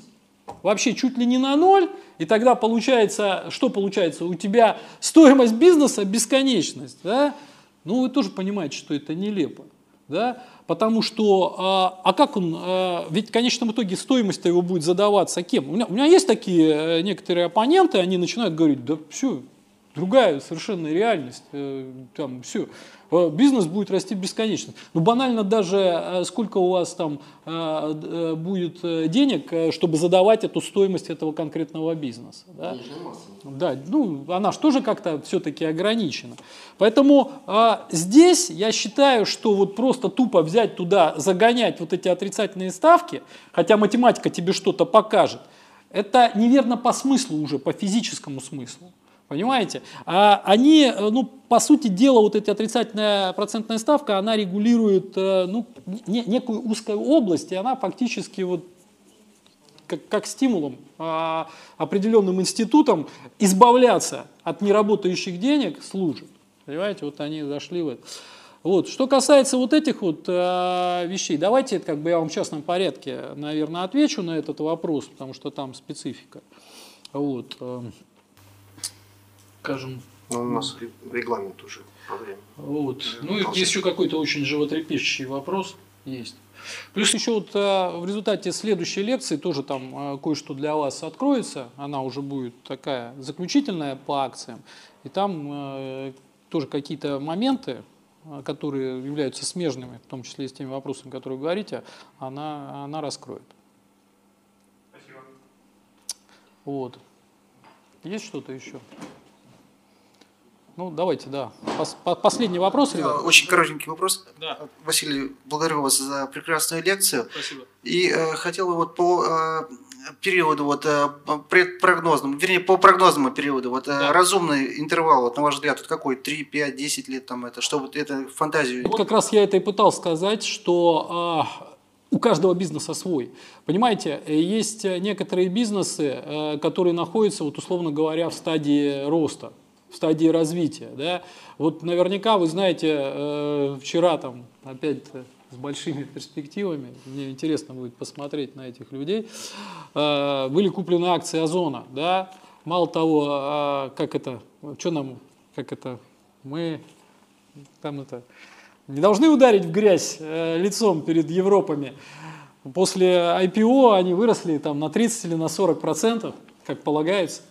[SPEAKER 1] вообще чуть ли не на ноль, и тогда получается, что получается? У тебя стоимость бизнеса бесконечность, да? Ну, вы тоже понимаете, что это нелепо, да? Потому что, а, а как он, а, ведь в конечном итоге стоимость его будет задаваться кем? У меня, у меня есть такие э, некоторые оппоненты, они начинают говорить, да все, другая совершенно реальность, э, там все, бизнес будет расти бесконечно. Ну, банально даже, э, сколько у вас там э, будет денег, чтобы задавать эту стоимость этого конкретного бизнеса. Да, да ну, она же тоже как-то все-таки ограничена. Поэтому а, здесь я считаю, что вот просто тупо взять туда, загонять вот эти отрицательные ставки, хотя математика тебе что-то покажет, это неверно по смыслу уже, по физическому смыслу. Понимаете? А они, э, ну, по сути дела, вот эта отрицательная процентная ставка, она регулирует э, ну, не, некую узкую область, и она фактически вот как, как стимулом а, определенным институтом избавляться от неработающих денег служит. Понимаете, вот они зашли в это. Вот. Что касается вот этих вот э, вещей, давайте как бы я вам в частном порядке, наверное, отвечу на этот вопрос, потому что там специфика. Вот. Э, скажем.
[SPEAKER 2] Ну, у нас регламент уже по времени.
[SPEAKER 1] Вот. Ну, и есть еще какой-то очень животрепещущий вопрос. Есть. Плюс еще вот а, в результате следующей лекции тоже там а, кое-что для вас откроется. Она уже будет такая заключительная по акциям. И там тоже какие-то моменты, которые являются смежными, в том числе и с теми вопросами, которые вы говорите, она, она раскроет.
[SPEAKER 4] Спасибо.
[SPEAKER 1] Вот. Есть что-то еще? Ну, давайте, да. Пос последний вопрос, ребят.
[SPEAKER 5] Очень коротенький вопрос.
[SPEAKER 1] Да.
[SPEAKER 5] Василий, благодарю вас за прекрасную лекцию.
[SPEAKER 1] Спасибо.
[SPEAKER 5] И э, хотел бы вот по э, периоду вот э, предпрогнозному, вернее, по прогнозному периоду, вот э, да. разумный интервал, вот на ваш взгляд, вот какой? 3, 5, 10 лет там это, чтобы это фантазию...
[SPEAKER 1] Вот как раз я это и пытался сказать, что э, у каждого бизнеса свой. Понимаете, есть некоторые бизнесы, э, которые находятся, вот условно говоря, в стадии роста в стадии развития. Да? Вот наверняка вы знаете, э, вчера там опять с большими перспективами, мне интересно будет посмотреть на этих людей, э, были куплены акции Озона. Да? Мало того, э, как это, что нам, как это, мы там это, не должны ударить в грязь э, лицом перед Европами. После IPO они выросли там, на 30 или на 40 процентов, как полагается.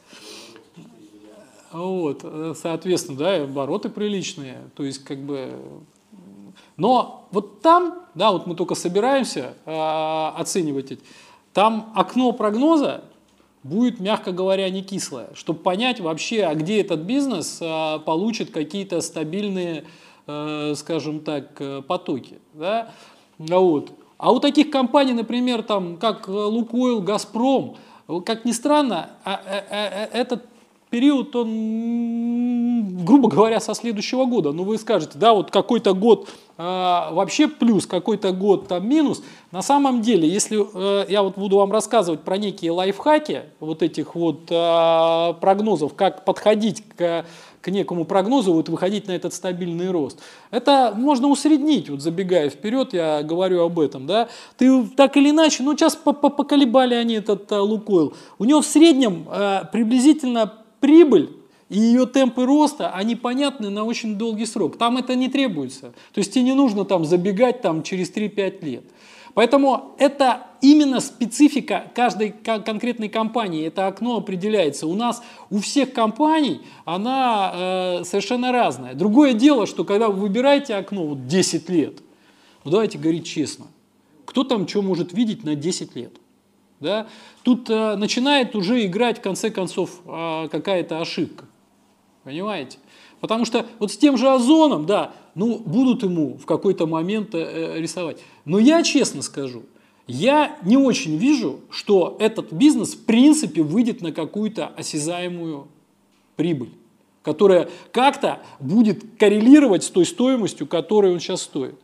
[SPEAKER 1] Вот, э, соответственно, да, обороты приличные, то есть как бы... Но вот там, да, вот мы только собираемся э, оценивать эти, там окно прогноза будет, мягко говоря, не кислое, чтобы понять вообще, а где этот бизнес э, получит какие-то стабильные, э, скажем так, э, потоки, да, вот. А у таких компаний, например, там, как Лукойл, Газпром, как ни странно, а, этот период, он, грубо говоря, со следующего года. Ну, вы скажете, да, вот какой-то год э, вообще плюс, какой-то год там минус. На самом деле, если э, я вот буду вам рассказывать про некие лайфхаки вот этих вот э, прогнозов, как подходить к к некому прогнозу, вот выходить на этот стабильный рост. Это можно усреднить, вот забегая вперед, я говорю об этом, да. Ты так или иначе, ну сейчас поколебали они этот а, Лукойл, у него в среднем а, приблизительно прибыль и ее темпы роста, они понятны на очень долгий срок. Там это не требуется. То есть тебе не нужно там забегать там через 3-5 лет. Поэтому это именно специфика каждой конкретной компании. Это окно определяется. У нас у всех компаний она э, совершенно разная. Другое дело, что когда вы выбираете окно вот 10 лет, ну давайте говорить честно, кто там что может видеть на 10 лет? Да? Тут э, начинает уже играть в конце концов э, какая-то ошибка. Понимаете? Потому что вот с тем же озоном, да, ну, будут ему в какой-то момент э, рисовать. Но я честно скажу, я не очень вижу, что этот бизнес в принципе выйдет на какую-то осязаемую прибыль, которая как-то будет коррелировать с той стоимостью, которой он сейчас стоит.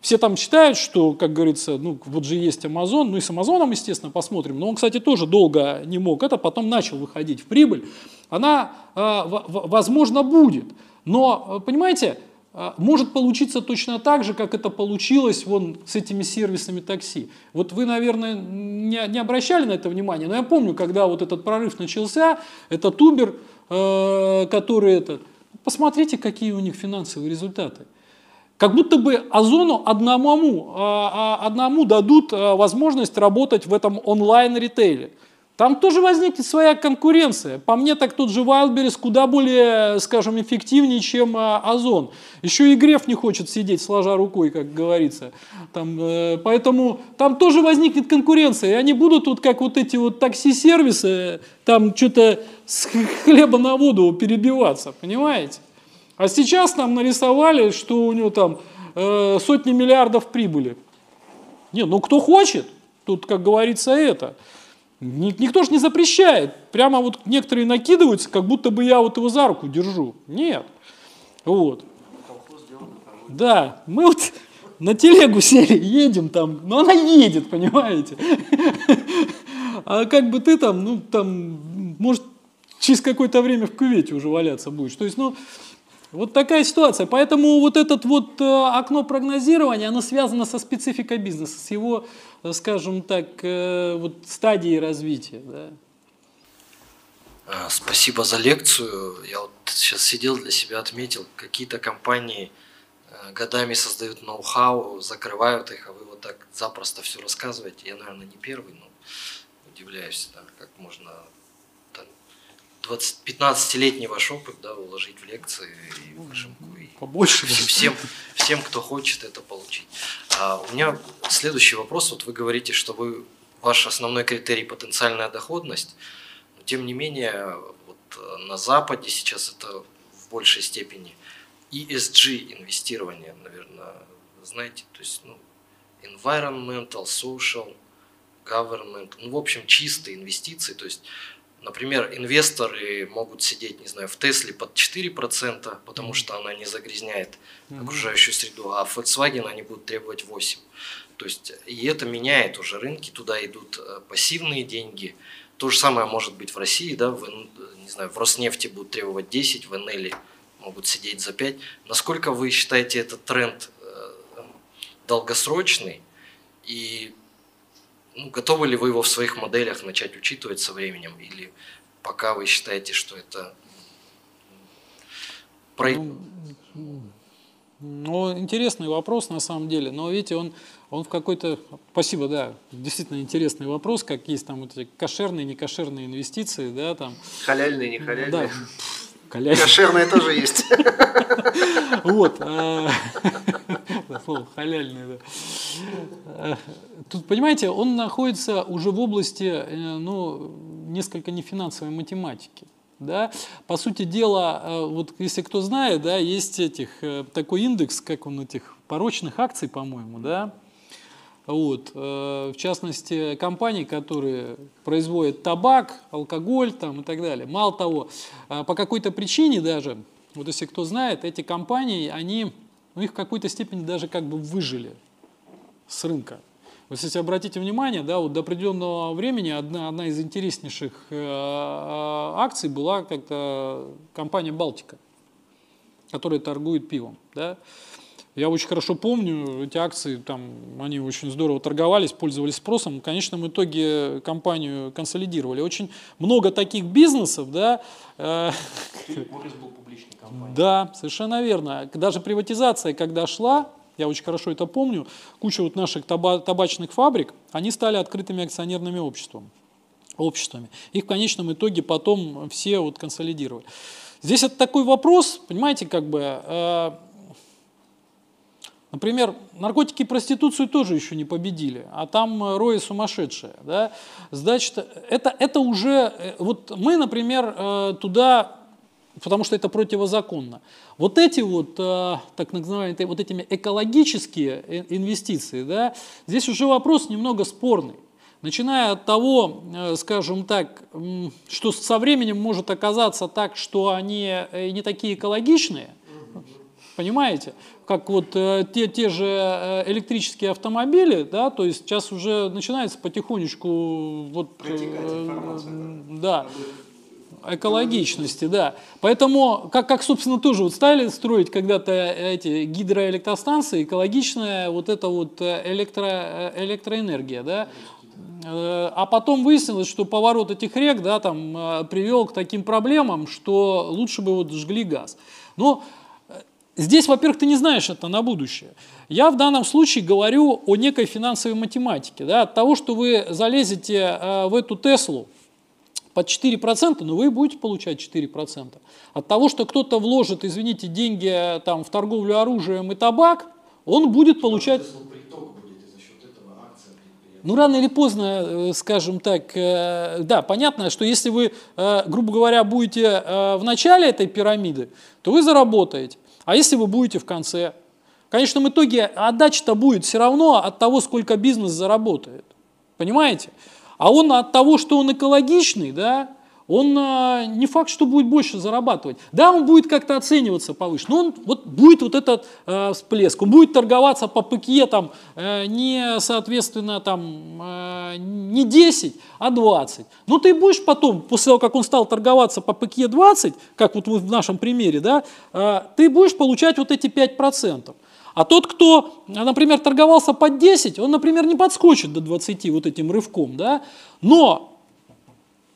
[SPEAKER 1] Все там считают, что, как говорится, ну вот же есть Amazon, ну и с Амазоном, естественно, посмотрим. Но он, кстати, тоже долго не мог это, потом начал выходить в прибыль. Она, э, возможно, будет. Но, э, понимаете, э, может получиться точно так же, как это получилось вон с этими сервисами такси. Вот вы, наверное, не, не обращали на это внимание, но я помню, когда вот этот прорыв начался, этот Uber, который этот, посмотрите, какие у них финансовые результаты. Как будто бы Озону одному, а, а, одному дадут а, возможность работать в этом онлайн-ритейле. Там тоже возникнет своя конкуренция. По мне, так тот же Wildberries куда более, скажем, эффективнее, чем Озон. Еще и Греф не хочет сидеть, сложа рукой, как говорится. Там, э, поэтому там тоже возникнет конкуренция. И они будут вот как вот эти вот такси-сервисы, там что-то с хлеба на воду перебиваться, понимаете? А сейчас нам нарисовали, что у него там э, сотни миллиардов прибыли. Не, ну кто хочет, тут, как говорится, это. Никто же не запрещает. Прямо вот некоторые накидываются, как будто бы я вот его за руку держу. Нет. Вот. Да, мы вот на телегу сели, едем там, но она едет, понимаете. А как бы ты там, ну там, может, через какое-то время в кювете уже валяться будешь. То есть, ну, вот такая ситуация. Поэтому вот это вот э, окно прогнозирования, оно связано со спецификой бизнеса, с его, э, скажем так, э, вот стадией развития. Да.
[SPEAKER 3] А, спасибо за лекцию. Я вот сейчас сидел для себя, отметил, какие-то компании годами создают ноу-хау, закрывают их, а вы вот так запросто все рассказываете. Я, наверное, не первый, но удивляюсь, да, как можно 15-летний ваш опыт да, уложить в лекции и в Кашемку. И
[SPEAKER 1] Побольше.
[SPEAKER 3] Всем, всем, кто хочет это получить. А у меня следующий вопрос. Вот вы говорите, что вы, ваш основной критерий – потенциальная доходность. Но тем не менее, вот э, на Западе сейчас это в большей степени ESG инвестирование, наверное, знаете, то есть ну, environmental, social, government, ну, в общем, чистые инвестиции, то есть Например, инвесторы могут сидеть, не знаю, в Тесле под 4%, потому что она не загрязняет окружающую среду, а в Volkswagen они будут требовать 8%. То есть, и это меняет уже рынки, туда идут э, пассивные деньги. То же самое может быть в России, да, в, не знаю, в Роснефти будут требовать 10, в Энели могут сидеть за 5. Насколько вы считаете этот тренд э, долгосрочный и готовы ли вы его в своих моделях начать учитывать со временем? Или пока вы считаете, что это...
[SPEAKER 1] Ну, ну, интересный вопрос на самом деле, но видите, он, он в какой-то... Спасибо, да, действительно интересный вопрос, как есть там вот эти кошерные, некошерные инвестиции, да, там...
[SPEAKER 2] Халяльные, не халяльные. Да,
[SPEAKER 5] Калязин. Кошерные тоже есть.
[SPEAKER 1] Вот. А, слово халяльное. А, тут, понимаете, он находится уже в области, э, ну, несколько нефинансовой математики. Да? По сути дела, э, вот если кто знает, да, есть этих, э, такой индекс, как он этих порочных акций, по-моему, да, вот. Э, в частности, компании, которые производят табак, алкоголь там, и так далее. Мало того, э, по какой-то причине даже, вот если кто знает, эти компании, они, ну, их в какой-то степени даже как бы выжили с рынка. Вот если обратите внимание, да, вот до определенного времени одна, одна из интереснейших э, акций была как-то компания «Балтика», которая торгует пивом. Да. Я очень хорошо помню эти акции, там они очень здорово торговались, пользовались спросом. В конечном итоге компанию консолидировали. Очень много таких бизнесов, да. Э, был публичной компанией. Да, совершенно верно. Даже приватизация, когда шла, я очень хорошо это помню, куча вот наших таба- табачных фабрик, они стали открытыми акционерными обществами. обществами. Их в конечном итоге потом все вот консолидировали. Здесь это такой вопрос, понимаете, как бы, э, например, наркотики и проституцию тоже еще не победили, а там э, рои сумасшедшие, да, значит, это, это уже, э, вот мы, например, э, туда, потому что это противозаконно, вот эти вот, так называемые, вот этими экологические инвестиции, да, здесь уже вопрос немного спорный. Начиная от того, скажем так, что со временем может оказаться так, что они не такие экологичные, понимаете? Как вот э, те, те же электрические автомобили, да, то есть сейчас уже начинается потихонечку вот, да, экологичности, да. Поэтому, как, как собственно, тоже вот стали строить когда-то эти гидроэлектростанции, экологичная вот эта вот электро, электроэнергия, да, Э, а потом выяснилось, что поворот этих рек да, там, э, привел к таким проблемам, что лучше бы вот жгли газ. Но э, здесь, во-первых, ты не знаешь это на будущее. Я в данном случае говорю о некой финансовой математике. Да, от того, что вы залезете в эту Теслу под 4%, но вы будете получать 4%. От того, что кто-то вложит, извините, деньги там, в торговлю оружием и табак, он будет получать... Ну, рано или поздно, э, скажем так, э, да, понятно, что если вы, э, грубо говоря, будете в начале этой пирамиды, то вы заработаете. А если вы будете в конце? В конечном итоге отдача-то будет все равно от того, сколько бизнес заработает. Понимаете? А он от того, что он экологичный, да, он а, не факт, что будет больше зарабатывать. Да, он будет как-то оцениваться повыше, но он вот будет вот этот э, всплеск, он будет торговаться по ПКЕ там э, не, соответственно, там э, не 10, а 20. Но ты будешь потом, после того, как он стал торговаться по ПКЕ 20, как вот в нашем примере, да, э, ты будешь получать вот эти 5%. А тот, кто, например, торговался под 10, он, например, не подскочит до 20 вот этим рывком, да, но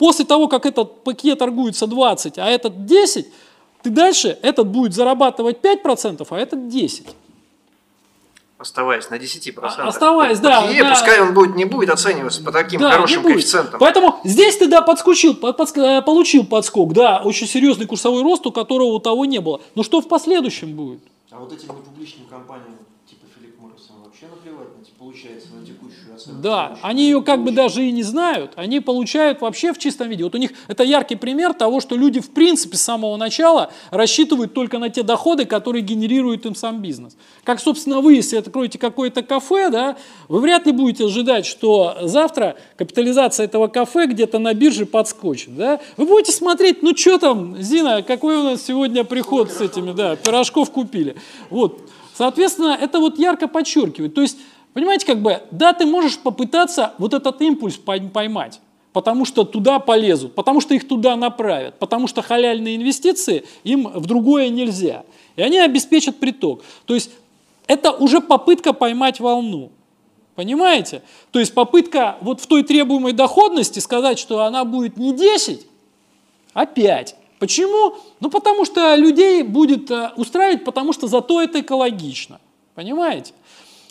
[SPEAKER 1] После того, как этот пакет торгуется 20, а этот 10, ты дальше, этот будет зарабатывать 5%, а этот 10%.
[SPEAKER 2] Оставаясь на 10%. А,
[SPEAKER 1] оставаясь, да.
[SPEAKER 2] Пакие, да. Пускай он будет, не будет оцениваться по таким да, хорошим коэффициентам.
[SPEAKER 1] Поэтому здесь ты, да, подскочил, под, э, получил подскок, да, очень серьезный курсовой рост, у которого у того не было. Но что в последующем будет?
[SPEAKER 6] А вот этим непубличным компаниям, Моррисон, вообще наплевать, получается, на текущую оценку?
[SPEAKER 1] Да, они ее как бы даже и не знают, они получают вообще в чистом виде. Вот у них это яркий пример того, что люди в принципе с самого начала рассчитывают только на те доходы, которые генерирует им сам бизнес. Как, собственно, вы, если откроете какое-то кафе, да, вы вряд ли будете ожидать, что завтра капитализация этого кафе где-то на бирже подскочит. Да? Вы будете смотреть, ну что там, Зина, какой у нас сегодня приход с этими, да, пирожков купили. Вот. Соответственно, это вот ярко подчеркивает. То есть, понимаете, как бы, да, ты можешь попытаться вот этот импульс поймать, потому что туда полезут, потому что их туда направят, потому что халяльные инвестиции им в другое нельзя. И они обеспечат приток. То есть, это уже попытка поймать волну. Понимаете? То есть попытка вот в той требуемой доходности сказать, что она будет не 10, а 5. Почему? Ну, потому что людей будет э, устраивать, потому что зато это экологично. Понимаете?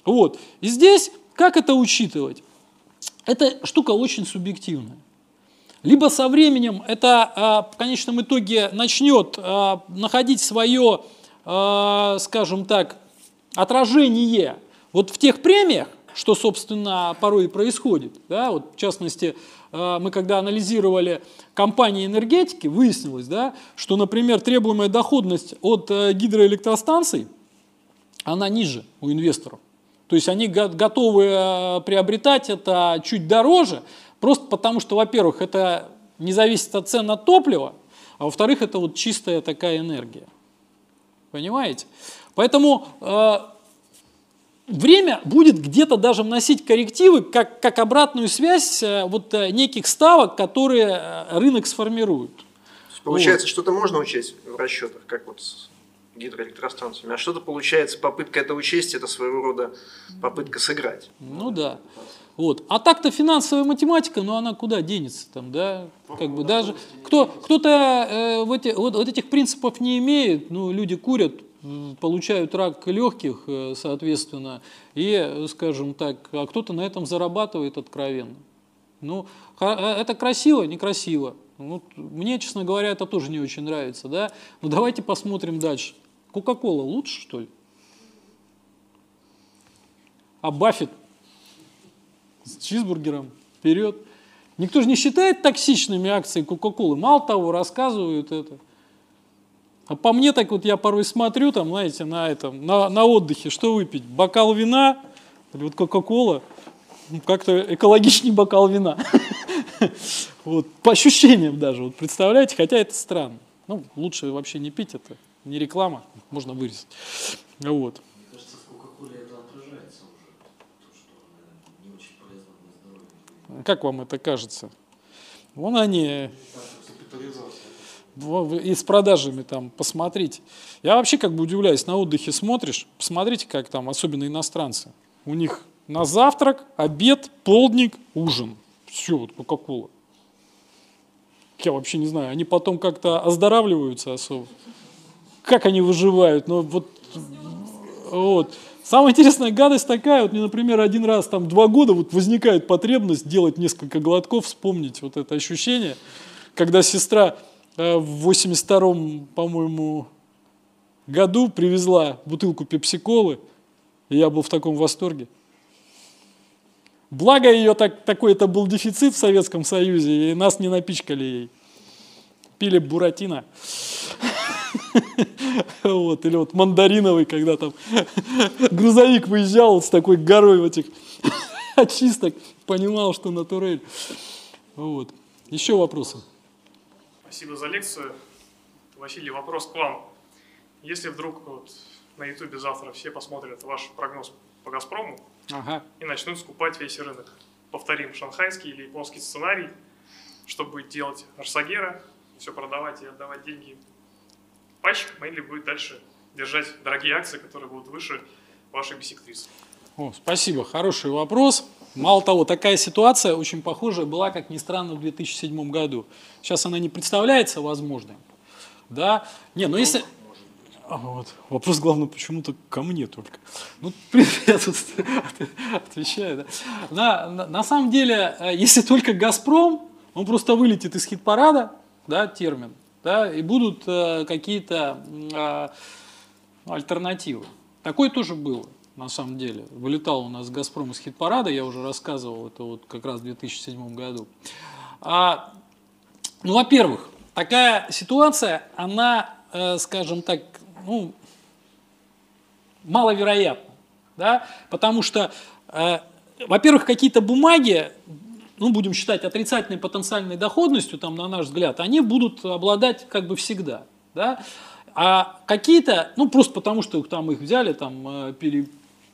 [SPEAKER 1] Вот. И здесь как это учитывать? Эта штука очень субъективная. Либо со временем это э, в конечном итоге начнет э, находить свое, скажем так, отражение вот в тех премиях, что, собственно, порой и происходит. Да? Вот, в частности, мы когда анализировали компании энергетики, выяснилось, да, что, например, требуемая доходность от э, гидроэлектростанций, она ниже у инвесторов. То есть они готовы э, приобретать это чуть дороже, просто потому что, во-первых, это не зависит от цен на топливо, а во-вторых, это вот чистая такая энергия. Понимаете? Поэтому время будет где-то даже вносить коррективы, как, как обратную связь э, вот э, неких ставок, которые э, рынок сформирует.
[SPEAKER 2] Получается, вот. что-то можно учесть в расчетах, как вот с гидроэлектростанциями, а что-то получается, попытка это учесть, это своего рода попытка сыграть.
[SPEAKER 1] Ну да. Вот. А так-то финансовая математика, ну она куда денется там, да? Как бы даже кто, кто-то э, вот, вот, вот этих принципов не имеет, ну люди курят, получают рак легких, э, соответственно, и, скажем так, а кто-то на этом зарабатывает откровенно. Ну, это красиво, некрасиво. Ну, мне, честно говоря, это тоже не очень нравится, да. Но давайте посмотрим дальше. Кока-кола лучше, что ли? А Баффет с чизбургером вперед. Никто же не считает токсичными акции Кока-Колы. Мало того, рассказывают это. А по мне так вот я порой смотрю, там, знаете, на этом, на, на отдыхе, что выпить? Бокал вина или вот Кока-Кола? Ну, как-то экологичнее бокал вина. Вот, по ощущениям даже, вот представляете, хотя это странно. Ну, лучше вообще не пить это, не реклама, можно вырезать. Вот. Как вам это кажется? Вон они и с продажами там посмотрите. Я вообще как бы удивляюсь, на отдыхе смотришь, посмотрите, как там, особенно иностранцы. У них на завтрак, обед, полдник, ужин. Все, вот Кока-Кола. Я вообще не знаю, они потом как-то оздоравливаются особо. Как они выживают? Ну вот, вот. Самая интересная гадость такая, вот мне, например, один раз, там, два года вот возникает потребность делать несколько глотков, вспомнить вот это ощущение, когда сестра в 82-м, по-моему, году привезла бутылку пепси-колы, и я был в таком восторге. Благо ее так, такой это был дефицит в Советском Союзе, и нас не напичкали ей. Пили буратино. Вот, или вот мандариновый, когда там грузовик выезжал с такой горой этих очисток, понимал, что на турель. Вот. Еще вопросы?
[SPEAKER 4] Спасибо за лекцию. Василий, вопрос к вам. Если вдруг вот на Ютубе завтра все посмотрят ваш прогноз по «Газпрому» ага. и начнут скупать весь рынок, повторим шанхайский или японский сценарий, чтобы делать Арсагера, все продавать и отдавать деньги пачкам, или будет дальше держать дорогие акции, которые будут выше вашей бисектрисы?
[SPEAKER 1] О, спасибо, хороший вопрос. Мало того, такая ситуация очень похожая была, как ни странно, в 2007 году. Сейчас она не представляется возможной. Да? Не, но если... А, вот. Вопрос, главное, почему-то ко мне только. Ну, я тут отвечаю. Да? На, на, на самом деле, э, если только «Газпром», он просто вылетит из хит-парада, да, термин, да, и будут э, какие-то э, альтернативы. Такое тоже было на самом деле. Вылетал у нас «Газпром» из хит-парада, я уже рассказывал, это вот как раз в 2007 году. А, ну, во-первых, такая ситуация, она, э, скажем так, ну, маловероятна, да, потому что, э, во-первых, какие-то бумаги, ну, будем считать отрицательной потенциальной доходностью, там, на наш взгляд, они будут обладать как бы всегда, да, а какие-то, ну, просто потому что там их взяли, там, э, пере,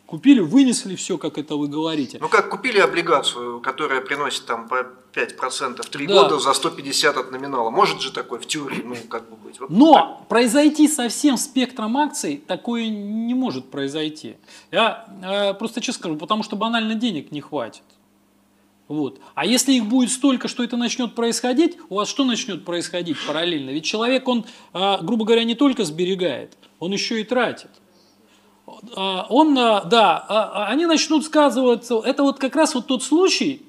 [SPEAKER 1] Купили, вынесли все, как это вы говорите.
[SPEAKER 2] Ну как купили облигацию, которая приносит там по 5% в 3 да. года за 150 от номинала. Может же такое в теории, ну как бы быть. Вот
[SPEAKER 1] Но так. произойти со всем спектром акций такое не может произойти. Я э, просто честно скажу, потому что банально денег не хватит. Вот. А если их будет столько, что это начнет происходить, у вас что начнет происходить параллельно? Ведь человек, он, э, грубо говоря, не только сберегает, он еще и тратит. А, он, а, да, а, они начнут сказываться, это вот как раз вот тот случай,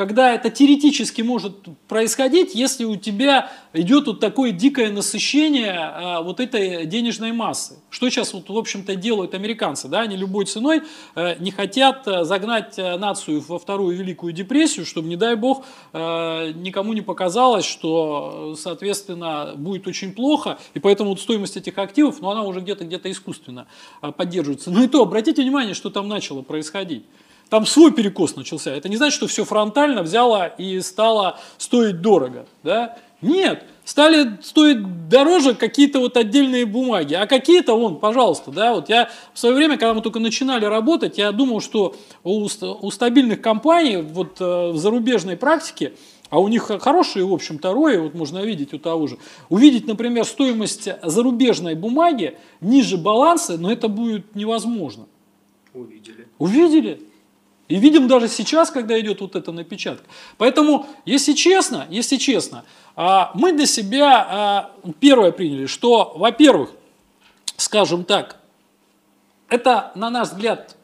[SPEAKER 1] когда это теоретически может происходить, если у тебя идет вот такое дикое насыщение а, вот этой денежной массы. Что сейчас, вот, в общем-то, делают американцы? Да? Они любой ценой а, не хотят а, загнать нацию во вторую Великую депрессию, чтобы, не дай бог, никому не показалось, что, соответственно, будет очень плохо, и поэтому вот стоимость этих активов, ну, она уже где-то где-то искусственно поддерживается. Ну и то, обратите внимание, что там начало происходить. Там свой перекос начался. Это не значит, что все фронтально взяло и стало стоить дорого. Да? Нет, стали стоить дороже какие-то вот отдельные бумаги, а какие-то, вон, пожалуйста, да, вот я в свое время, когда мы только начинали работать, я думал, что у, у стабильных компаний вот э, в зарубежной практике, а у них хорошие, в общем-то, рои, вот можно видеть у того же, увидеть, например, стоимость зарубежной бумаги ниже баланса, но это будет невозможно.
[SPEAKER 2] Увидели.
[SPEAKER 1] Увидели. И видим даже сейчас, когда идет вот эта напечатка. Поэтому, если честно, если честно, а, мы для себя а, первое приняли, что, во-первых, скажем так, это, на наш взгляд,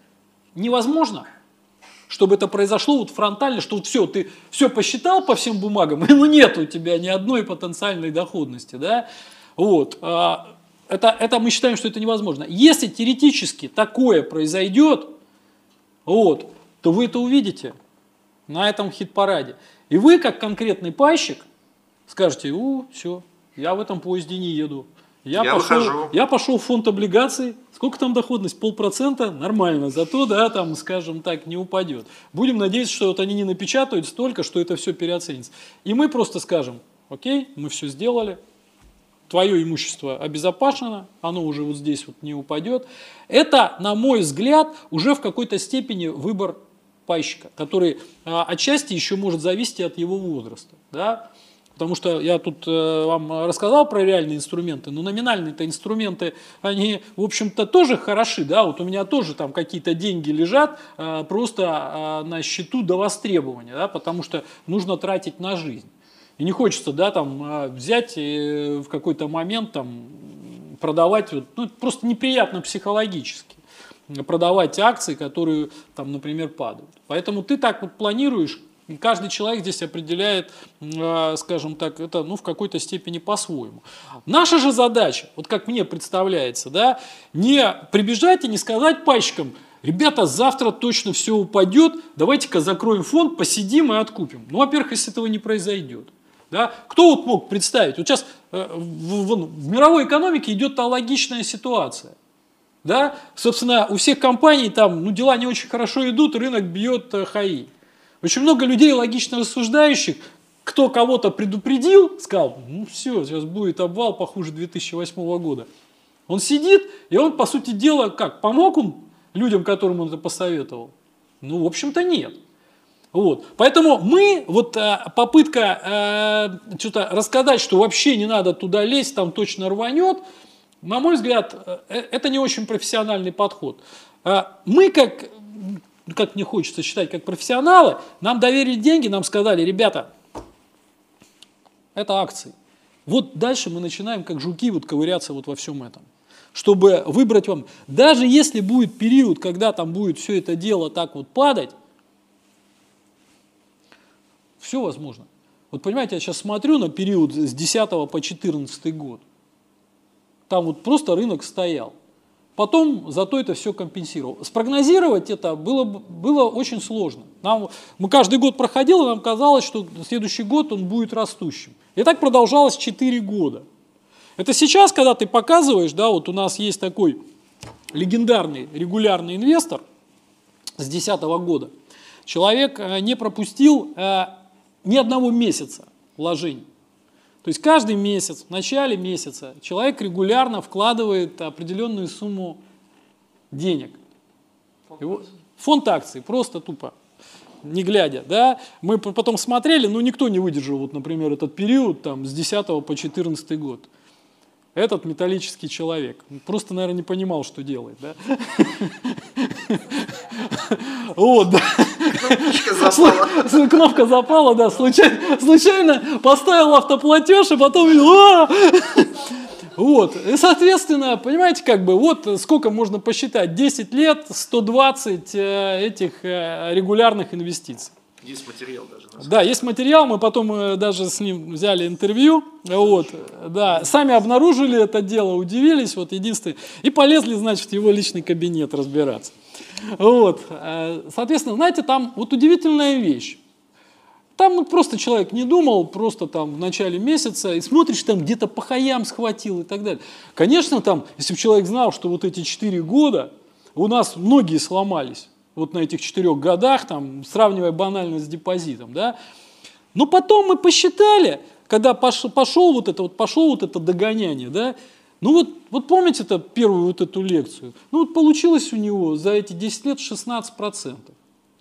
[SPEAKER 1] невозможно, чтобы это произошло вот фронтально, что вот все, ты все посчитал по всем бумагам, и ну нет у тебя ни одной потенциальной доходности, да, вот, а, это, это мы считаем, что это невозможно. Если теоретически такое произойдет, вот, то вы это увидите на этом хит-параде. И вы, как конкретный пайщик, скажете, о, все, я в этом поезде не еду. Я,
[SPEAKER 2] Я
[SPEAKER 1] пошел,
[SPEAKER 2] выхожу.
[SPEAKER 1] я пошел в фонд облигаций. Сколько там доходность? Полпроцента? Нормально. Зато, да, там, скажем так, не упадет. Будем надеяться, что вот они не напечатают столько, что это все переоценится. И мы просто скажем, окей, мы все сделали, твое имущество обезопасено, оно уже вот здесь вот не упадет. Это, на мой взгляд, уже в какой-то степени выбор пайщика, который а, отчасти еще может зависеть от его возраста. Да? Потому что я тут э, вам рассказал про реальные инструменты, но номинальные-то инструменты, они, в общем-то, тоже хороши. Да? Вот у меня тоже там какие-то деньги лежат э, просто э, на счету до востребования, да? потому что нужно тратить на жизнь. И не хочется, да, там, а, взять и в какой-то момент там продавать, вот, ну, просто неприятно психологически продавать акции, которые там, например, падают. Поэтому ты так вот планируешь, и каждый человек здесь определяет, э, скажем так, это ну, в какой-то степени по-своему. Наша же задача, вот как мне представляется, да, не прибежать и не сказать пайщикам, ребята, завтра точно все упадет, давайте-ка закроем фонд, посидим и откупим. Ну, во-первых, если этого не произойдет. Да? Кто вот мог представить? Вот сейчас э, в, в- в мировой экономике идет аналогичная ситуация. Да? Собственно, у всех компаний там ну, дела не очень хорошо идут, рынок бьет э, хаи. Очень много людей логично рассуждающих, кто кого-то предупредил, сказал, ну все, сейчас будет обвал похуже 2008 года. Он сидит, и он, по сути дела, как, помог он людям, которым он это посоветовал? Ну, в общем-то, нет. Вот. Поэтому мы, вот э, попытка э, что-то рассказать, что вообще не надо туда лезть, там точно рванет, на мой взгляд, э, это не очень профессиональный подход. Э, Мы, как, как мне хочется считать, как профессионалы, нам доверили деньги, нам сказали, ребята, это акции. Вот дальше мы начинаем, как жуки, вот ковыряться вот во всем этом. Чтобы выбрать вам, даже если будет период, когда там будет все это дело так вот падать, все возможно. Вот понимаете, я сейчас смотрю на период с 10 по 14 год. Там вот просто рынок стоял. Потом зато это все компенсировал. Спрогнозировать это было, бы- было очень сложно. Нам, мы каждый год проходил, и нам казалось, что следующий год он будет растущим. И так продолжалось 4 года. Это сейчас, когда ты показываешь, да, вот у нас есть такой легендарный регулярный инвестор с 2010 года. Человек э, не пропустил э, ни одного месяца вложений. То есть каждый месяц, в начале месяца, человек регулярно вкладывает определенную сумму денег. Его- фонд акций, просто тупо, не глядя. Да? Мы потом смотрели, но никто не выдержал, вот, например, этот период там, с 10 по 14 год. Этот металлический человек. Просто, наверное, не понимал, что делает. Да? Вот, да.
[SPEAKER 2] Кнопочка запала.
[SPEAKER 1] Кнопка запала, да, случайно, случайно поставил автоплатеж, и потом «А!» Вот, и, соответственно, понимаете, как бы, вот сколько можно посчитать, 10 лет, 120 э, этих э, регулярных инвестиций.
[SPEAKER 2] Есть материал даже.
[SPEAKER 1] Да, есть материал, мы потом э, даже с ним взяли интервью, вот, да, сами обнаружили это дело, удивились, вот, единственное, и полезли, значит, в его личный кабинет разбираться. Вот, э, соответственно, знаете, там вот удивительная вещь. Там ну, просто человек не думал, просто там в начале месяца, и смотришь, там где-то по хаям схватил и так далее. Конечно, там, если бы человек знал, что вот эти 4 года у нас многие сломались, вот на этих четырех годах, там, сравнивая банально с депозитом, да, но потом мы посчитали, когда пошел, пошел вот это вот пошел вот это догоняние, да, ну вот, вот помните это первую вот эту лекцию? Ну вот получилось у него за эти 10 лет 16%.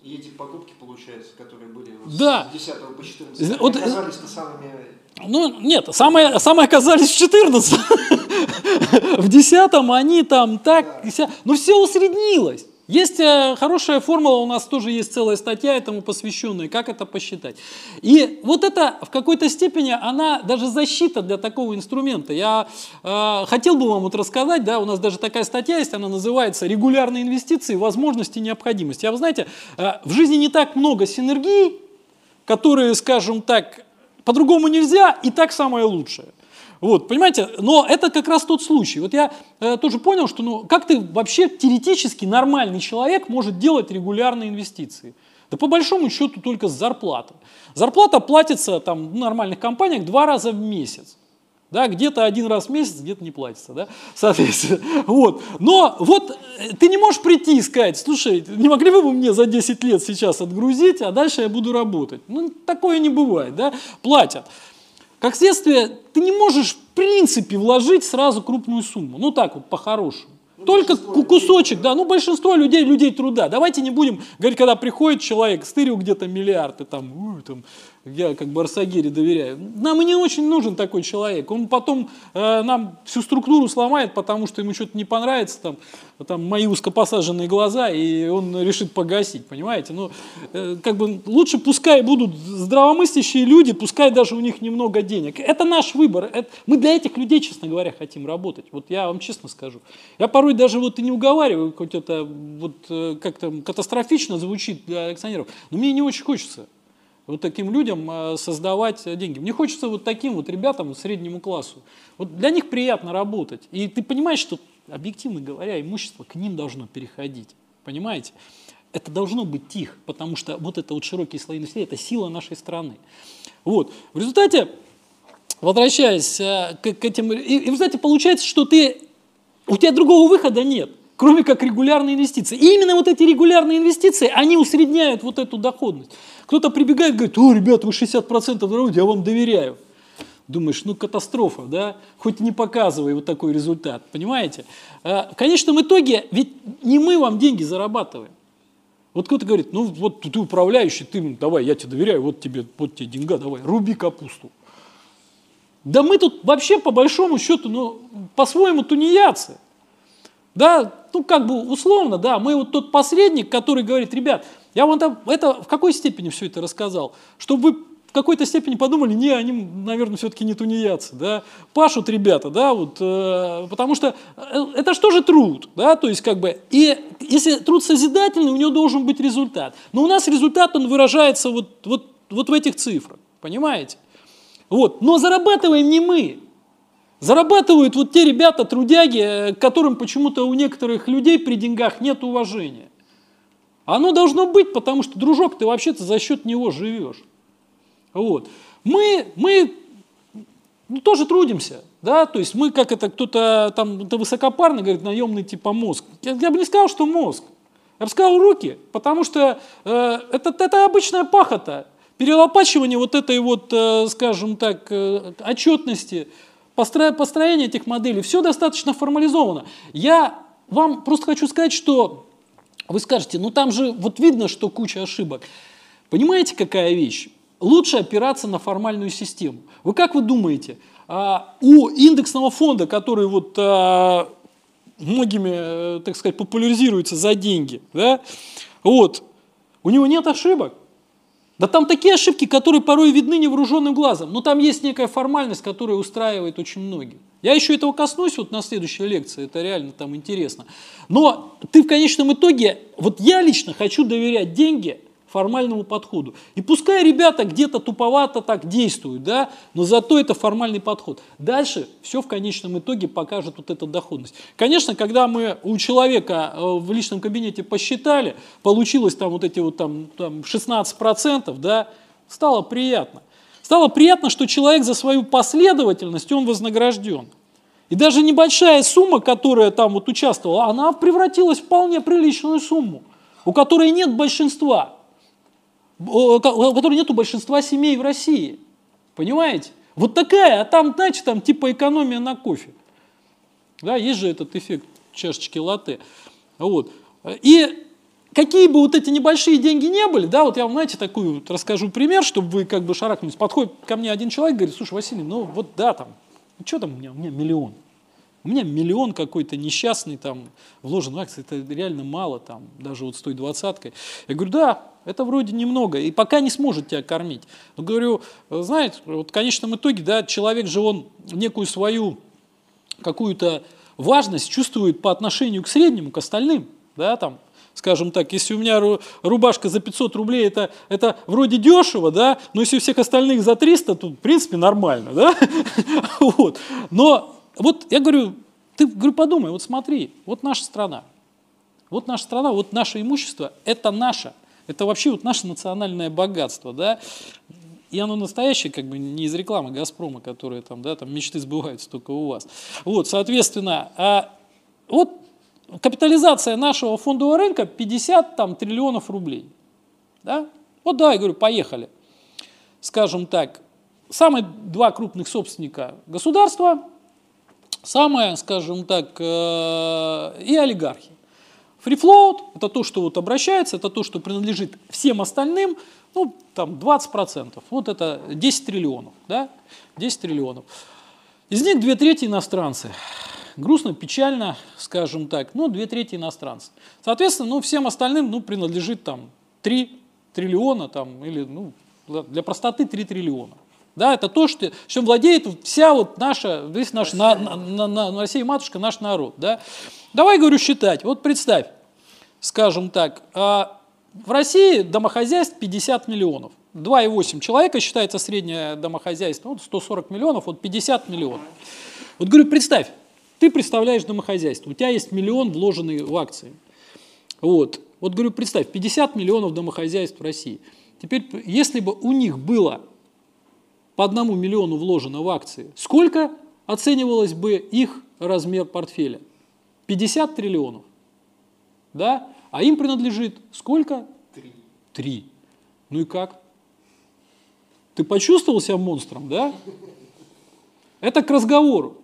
[SPEAKER 6] И эти покупки, получается, которые были
[SPEAKER 1] Да.
[SPEAKER 6] с 10 по 14,
[SPEAKER 1] Вот,
[SPEAKER 6] оказались-то самыми...
[SPEAKER 1] Ну, нет, самые, самые оказались в 14. В 10 они там так, ну все усреднилось. Есть э, хорошая формула, у нас тоже есть целая статья этому посвященная, как это посчитать. И вот это в какой-то степени, она даже защита для такого инструмента. Я э, хотел бы вам вот рассказать, да, у нас даже такая статья есть, она называется «Регулярные инвестиции. Возможности и необходимость». А вы знаете, э, в жизни не так много синергий, которые, скажем так, по-другому нельзя, и так самое лучшее. Вот, понимаете, но это как раз тот случай. Вот я э, тоже понял, что ну, как ты вообще теоретически нормальный человек может делать регулярные инвестиции? Да по большому счету только с зарплаты. Зарплата платится там, в нормальных компаниях два раза в месяц. Да, где-то один раз в месяц, где-то не платится, да, соответственно. Вот. Но вот э, ты не можешь прийти и сказать, слушай, не могли бы вы мне за 10 лет сейчас отгрузить, а дальше я буду работать. Ну, такое не бывает, да, платят. Как следствие, ты не можешь в принципе вложить сразу крупную сумму. Ну так вот, по-хорошему. Ну, Только кусочек, да, ну большинство людей, людей труда. Давайте не будем говорить, когда приходит человек, стырил где-то миллиарды, там, там я как Барсагире доверяю. Нам и не очень нужен такой человек. Он потом э, нам всю структуру сломает, потому что ему что-то не понравится, там, там мои узкопосаженные глаза, и он решит погасить, понимаете? Ну, э, как бы лучше пускай будут здравомыслящие люди, пускай даже у них немного денег. Это наш выбор. Это, мы для этих людей, честно говоря, хотим работать. Вот я вам честно скажу. Я порой даже вот и не уговариваю, хоть это вот э, как-то катастрофично звучит для акционеров, но мне не очень хочется вот таким людям э, создавать деньги. Мне хочется вот таким вот ребятам, среднему классу. Вот для них приятно работать. И ты понимаешь, что, объективно говоря, имущество к ним должно переходить. Понимаете? Это должно быть тихо, потому что вот это вот широкие слои населения, это сила нашей страны. Вот. В результате, возвращаясь э, к, к этим... И, и в результате получается, что ты, у тебя другого выхода нет кроме как регулярные инвестиции. И именно вот эти регулярные инвестиции, они усредняют вот эту доходность. Кто-то прибегает и говорит, о, ребят, вы 60% дорогите, я вам доверяю. Думаешь, ну катастрофа, да? Хоть не показывай вот такой результат, понимаете? А, в конечном итоге, ведь не мы вам деньги зарабатываем. Вот кто-то говорит, ну вот ты управляющий, ты, давай, я тебе доверяю, вот тебе, вот тебе деньга, давай, руби капусту. Да мы тут вообще по большому счету, ну, по-своему тунеядцы. Да, ну как бы условно, да, мы вот тот посредник, который говорит, ребят, я вам там, это в какой степени все это рассказал? Чтобы вы в какой-то степени подумали, не, они, наверное, все-таки не тунеядцы, да, пашут ребята, да, вот, э, потому что э, это что же труд, да, то есть как бы, и если труд созидательный, у него должен быть результат. Но у нас результат, он выражается вот, вот, вот в этих цифрах, понимаете? Вот, но зарабатываем не мы, зарабатывают вот те ребята, трудяги, э, которым почему-то у некоторых людей при деньгах нет уважения. Оно должно быть, потому что, дружок, ты вообще-то за счет него живешь. Вот. Мы, мы ну, тоже трудимся, да, то есть мы, как это кто-то там, это высокопарно говорит, наемный типа мозг. Я, я бы не сказал, что мозг. Я бы сказал руки, потому что э, это, это обычная пахота, перелопачивание вот этой вот, э, скажем так, э, отчетности, постро, построение этих моделей, все достаточно формализовано. Я вам просто хочу сказать, что вы скажете, ну там же вот видно, что куча ошибок. Понимаете, какая вещь? Лучше опираться на формальную систему. Вы как вы думаете, а, у индексного фонда, который вот а, многими, э, так сказать, популяризируется за деньги, да, вот, у него нет ошибок? Да там такие ошибки, которые порой видны невооруженным глазом, но там есть некая формальность, которая устраивает очень многих. Я еще этого коснусь вот на следующей лекции, это реально там интересно. Но ты в конечном итоге, вот я лично хочу доверять деньги формальному подходу. И пускай ребята где-то туповато так действуют, да, но зато это формальный подход. Дальше все в конечном итоге покажет вот эта доходность. Конечно, когда мы у человека э, в личном кабинете посчитали, получилось там вот эти вот там, там 16%, да, стало приятно. Стало приятно, что человек за свою последовательность, он вознагражден. И даже небольшая сумма, которая там вот участвовала, она превратилась в вполне приличную сумму, у которой нет большинства у которой нету большинства семей в России. Понимаете? Вот такая, а там, знаете, там типа экономия на кофе. Да, есть же этот эффект чашечки латте. Вот. И какие бы вот эти небольшие деньги не были, да, вот я вам, знаете, такую вот расскажу пример, чтобы вы как бы шарахнулись. Подходит ко мне один человек, говорит, слушай, Василий, ну вот да, там, ну что там у меня, у меня миллион. У меня миллион какой-то несчастный там вложен в акции, это реально мало там, даже вот с той двадцаткой. Я говорю, да, это вроде немного, и пока не сможет тебя кормить. Но говорю, знаете, вот в конечном итоге, да, человек же он некую свою какую-то важность чувствует по отношению к среднему, к остальным, да, там, скажем так, если у меня рубашка за 500 рублей, это, это вроде дешево, да, но если у всех остальных за 300, то в принципе нормально, да, вот. Но вот я говорю, ты говорю, подумай, вот смотри, вот наша страна, вот наша страна, вот наше имущество, это наше, это вообще вот наше национальное богатство, да, и оно настоящее, как бы не из рекламы Газпрома, которые там, да, там мечты сбываются только у вас. Вот, соответственно, а вот капитализация нашего фондового рынка 50 там, триллионов рублей. Да? Вот давай, говорю, поехали. Скажем так, самые два крупных собственника государства, самое, скажем так, э, и олигархи. Фрифлоут – это то, что вот обращается, это то, что принадлежит всем остальным, ну, там 20%, вот это 10 триллионов, да, 10 триллионов. Из них две трети иностранцы грустно, печально, скажем так, ну, две трети иностранцев. Соответственно, ну, всем остальным, ну, принадлежит там 3 триллиона, там, или, ну, для простоты 3 триллиона. Да, это то, что, чем владеет вся вот наша, весь наш, на, на, на, на Россия матушка, наш народ. Да. Давай, говорю, считать. Вот представь, скажем так, а в России домохозяйств 50 миллионов. 2,8 человека считается среднее домохозяйство, вот 140 миллионов, вот 50 миллионов. Вот говорю, представь, ты представляешь домохозяйство, у тебя есть миллион вложенный в акции. Вот. Вот говорю, представь, 50 миллионов домохозяйств в России. Теперь, если бы у них было по одному миллиону вложено в акции, сколько оценивалось бы их размер портфеля? 50 триллионов. Да? А им принадлежит сколько?
[SPEAKER 6] Три.
[SPEAKER 1] Три. Ну и как? Ты почувствовал себя монстром, да? Это к разговору.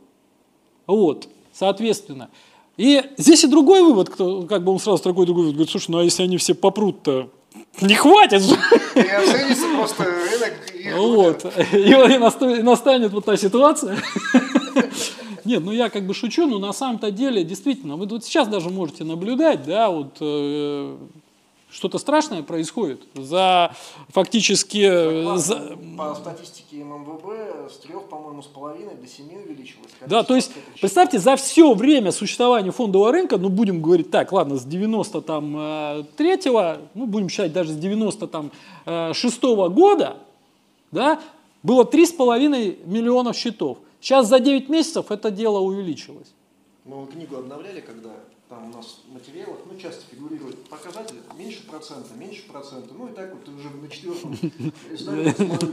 [SPEAKER 1] Вот, соответственно. И здесь и другой вывод, кто, как бы он сразу такой другой вывод, говорит, слушай, ну а если они все попрут-то, не хватит же.
[SPEAKER 6] И просто рынок.
[SPEAKER 1] Вот, и настанет вот та ситуация. Нет, ну я как бы шучу, но на самом-то деле, действительно, вы вот сейчас даже можете наблюдать, да, вот э, что-то страшное происходит. За фактически...
[SPEAKER 6] По,
[SPEAKER 1] за...
[SPEAKER 6] по статистике ММВБ с трех, по-моему, с половиной до семи увеличилось.
[SPEAKER 1] Да, то есть, представьте, за все время существования фондового рынка, ну, будем говорить так, ладно, с 93-го, ну, будем считать даже с 96-го года, да, было 3,5 миллионов счетов. Сейчас за 9 месяцев это дело увеличилось.
[SPEAKER 6] Мы книгу обновляли, когда там у нас в материалах, ну, часто фигурируют показатели, меньше процента, меньше процента, ну, и так вот уже на четвертом издании смотрю,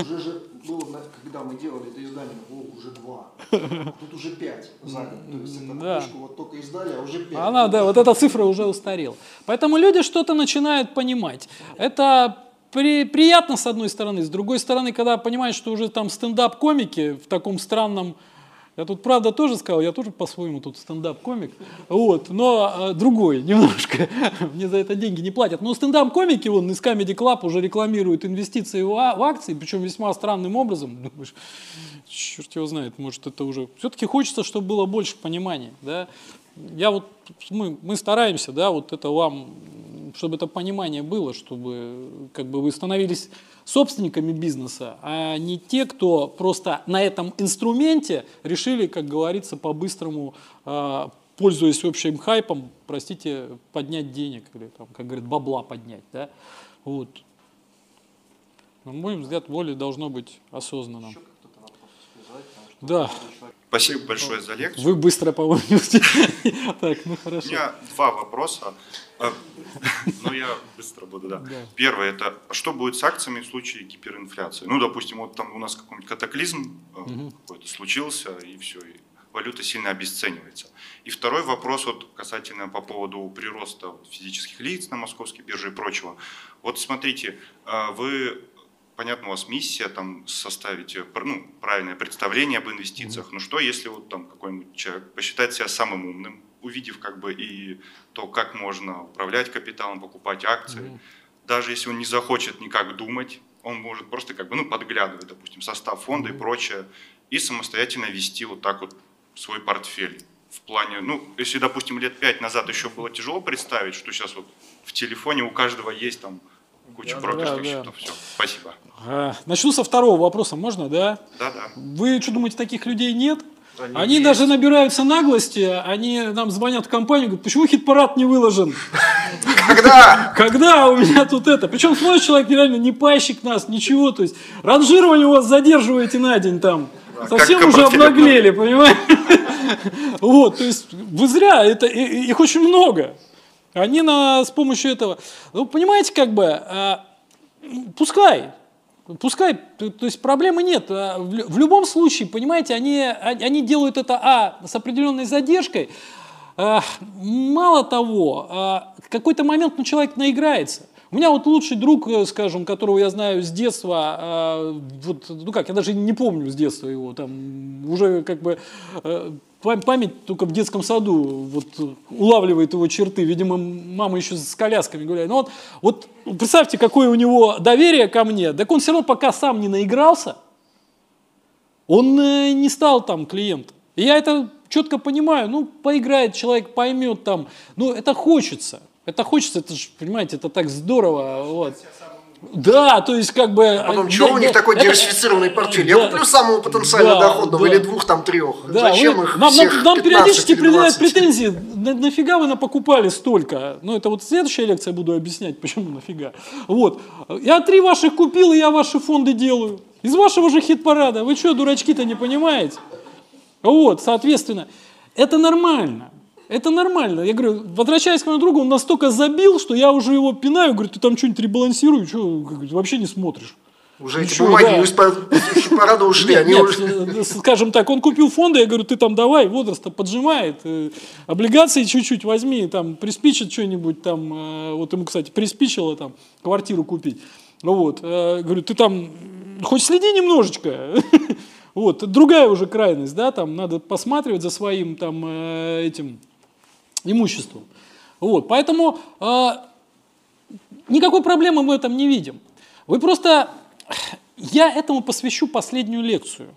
[SPEAKER 6] уже же было, когда мы делали это издание, о, уже два, тут уже пять за год, то есть это да. книжку вот только издали, а уже пять.
[SPEAKER 1] Она, да, вот эта цифра уже устарела. Поэтому люди что-то начинают понимать. Это при, приятно с одной стороны, с другой стороны, когда понимаешь, что уже там стендап-комики в таком странном я тут, правда, тоже сказал, я тоже по-своему тут стендап-комик, вот, но э, другой немножко, мне за это деньги не платят. Но стендап-комики, вон, из Comedy Club уже рекламируют инвестиции в, а, в акции, причем весьма странным образом. Думаешь, черт его знает, может это уже... Все-таки хочется, чтобы было больше понимания, да. Я вот, мы, мы стараемся, да, вот это вам, чтобы это понимание было, чтобы как бы вы становились собственниками бизнеса, а не те, кто просто на этом инструменте решили, как говорится, по-быстрому, а, пользуясь общим хайпом, простите, поднять денег, или, там, как говорят, бабла поднять. Да? Вот. На мой взгляд, воля должно быть осознанным. Да.
[SPEAKER 7] Спасибо большое за лекцию.
[SPEAKER 1] Вы быстро, по-моему, Так, ну хорошо.
[SPEAKER 7] У меня два вопроса. А, ну, я быстро буду, да. Первое, это что будет с акциями в случае гиперинфляции? Ну, допустим, вот там у нас какой-нибудь катаклизм э, какой-то случился, и все, и валюта сильно обесценивается. И второй вопрос вот касательно по поводу прироста физических лиц на московской бирже и прочего. Вот смотрите, а, вы понятно, у вас миссия там составить э, ну, правильное представление об инвестициях. Mm-hmm. Но что, если вот там какой-нибудь человек посчитает себя самым умным, увидев как бы и то, как можно управлять капиталом, покупать акции, mm-hmm. даже если он не захочет никак думать, он может просто как бы ну подглядывать, допустим, состав фонда mm-hmm. и прочее, и самостоятельно вести вот так вот свой портфель в плане, ну, если, допустим, лет пять назад еще было тяжело представить, что сейчас вот в телефоне у каждого есть там куча
[SPEAKER 1] Да,
[SPEAKER 7] брокерских
[SPEAKER 1] да, да.
[SPEAKER 7] счетов. Все, спасибо.
[SPEAKER 1] А, Начну со второго вопроса, можно, да?
[SPEAKER 7] Да-да.
[SPEAKER 1] Вы что думаете, таких людей нет?
[SPEAKER 2] Они
[SPEAKER 1] Они
[SPEAKER 2] есть.
[SPEAKER 1] даже набираются наглости, они нам звонят в компанию, говорят, почему хит-парад не выложен?
[SPEAKER 2] Когда?
[SPEAKER 1] Когда у меня тут это? Причем смотрит человек реально не пайщик нас, ничего. То есть ранжирование у вас задерживаете на день там. Совсем уже обнаглели, понимаете? Вот, то есть вы зря, это, их очень много. Они на, с помощью этого, ну, понимаете, как бы, а, пускай, пускай, то, есть проблемы нет. А, В, лю- в любом случае, понимаете, они, они они делают это, а, с определенной задержкой, а, мало того, а, в какой-то момент ну, человек наиграется. У меня вот лучший друг, э, скажем, которого я знаю с детства, а, вот, ну как, я даже не помню с детства его, там уже как бы э, память только в детском саду вот, улавливает его черты. Видимо, мама еще с колясками гуляет. Но вот, вот представьте, какое у него доверие ко мне. Так он все равно пока сам не наигрался, он э, не стал там клиентом. И я это четко понимаю. Ну, поиграет человек, поймет там. Ну, это хочется. Это хочется, это же, понимаете, это так здорово. Вот. Да, то есть как бы...
[SPEAKER 2] А Потом,
[SPEAKER 1] э,
[SPEAKER 2] чего
[SPEAKER 1] я-
[SPEAKER 2] у них
[SPEAKER 1] я-
[SPEAKER 2] такой
[SPEAKER 1] это-
[SPEAKER 2] диверсифицированный портфель? Я
[SPEAKER 1] Да.
[SPEAKER 2] куплю самого потенциально
[SPEAKER 1] Да,
[SPEAKER 2] доходного
[SPEAKER 1] да.
[SPEAKER 2] или двух, там, трех.
[SPEAKER 1] Да,
[SPEAKER 2] Зачем
[SPEAKER 1] вы-
[SPEAKER 2] их
[SPEAKER 1] нам,
[SPEAKER 2] всех
[SPEAKER 1] нам, нам
[SPEAKER 2] 15
[SPEAKER 1] периодически предъявляют
[SPEAKER 2] 20?
[SPEAKER 1] претензии, на, нафига вы напокупали столько? Ну, это вот следующая лекция буду объяснять, почему нафига. Вот. Я три ваших купил, и я ваши фонды делаю. Из вашего же хит-парада. Вы что, дурачки-то не понимаете? Вот, соответственно, это нормально. Это нормально. Я говорю, возвращаясь к моему другу, он настолько забил, что я уже его пинаю, говорю, ты там что-нибудь ребалансируй, что вообще не смотришь.
[SPEAKER 2] Уже эти
[SPEAKER 1] Ничего,
[SPEAKER 2] бумаги
[SPEAKER 1] да.
[SPEAKER 2] из парада ушли.
[SPEAKER 1] Нет,
[SPEAKER 2] они
[SPEAKER 1] нет,
[SPEAKER 2] уже...
[SPEAKER 1] э, скажем так, он купил фонды, я говорю, ты там давай, возраст поджимает, э, облигации чуть-чуть возьми, там приспичит что-нибудь, там, э, вот ему, кстати, приспичило там квартиру купить. Вот, э, говорю, ты там хоть следи немножечко. Вот, другая уже крайность, да, там надо посматривать за своим там э, этим имуществом. Вот, поэтому э, никакой проблемы мы в этом не видим. Вы просто, я этому посвящу последнюю лекцию.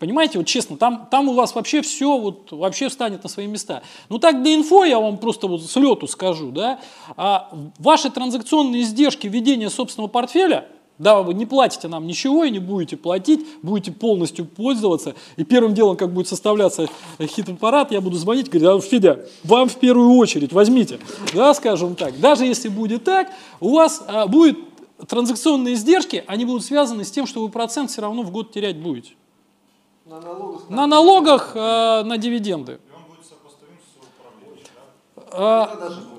[SPEAKER 1] Понимаете, вот честно, там, там у вас вообще все вот, вообще встанет на свои места. Ну так для инфо я вам просто вот с скажу, да, а ваши транзакционные издержки ведения собственного портфеля, да, вы не платите нам ничего и не будете платить, будете полностью пользоваться, и первым делом, как будет составляться хит-аппарат, я буду звонить, говорить, а, Федя, вам в первую очередь возьмите, да, скажем так. Даже если будет так, у вас а, будет транзакционные издержки, они будут связаны с тем, что вы процент все равно в год терять будете.
[SPEAKER 6] На налогах.
[SPEAKER 1] На налогах, э, на дивиденды. Э,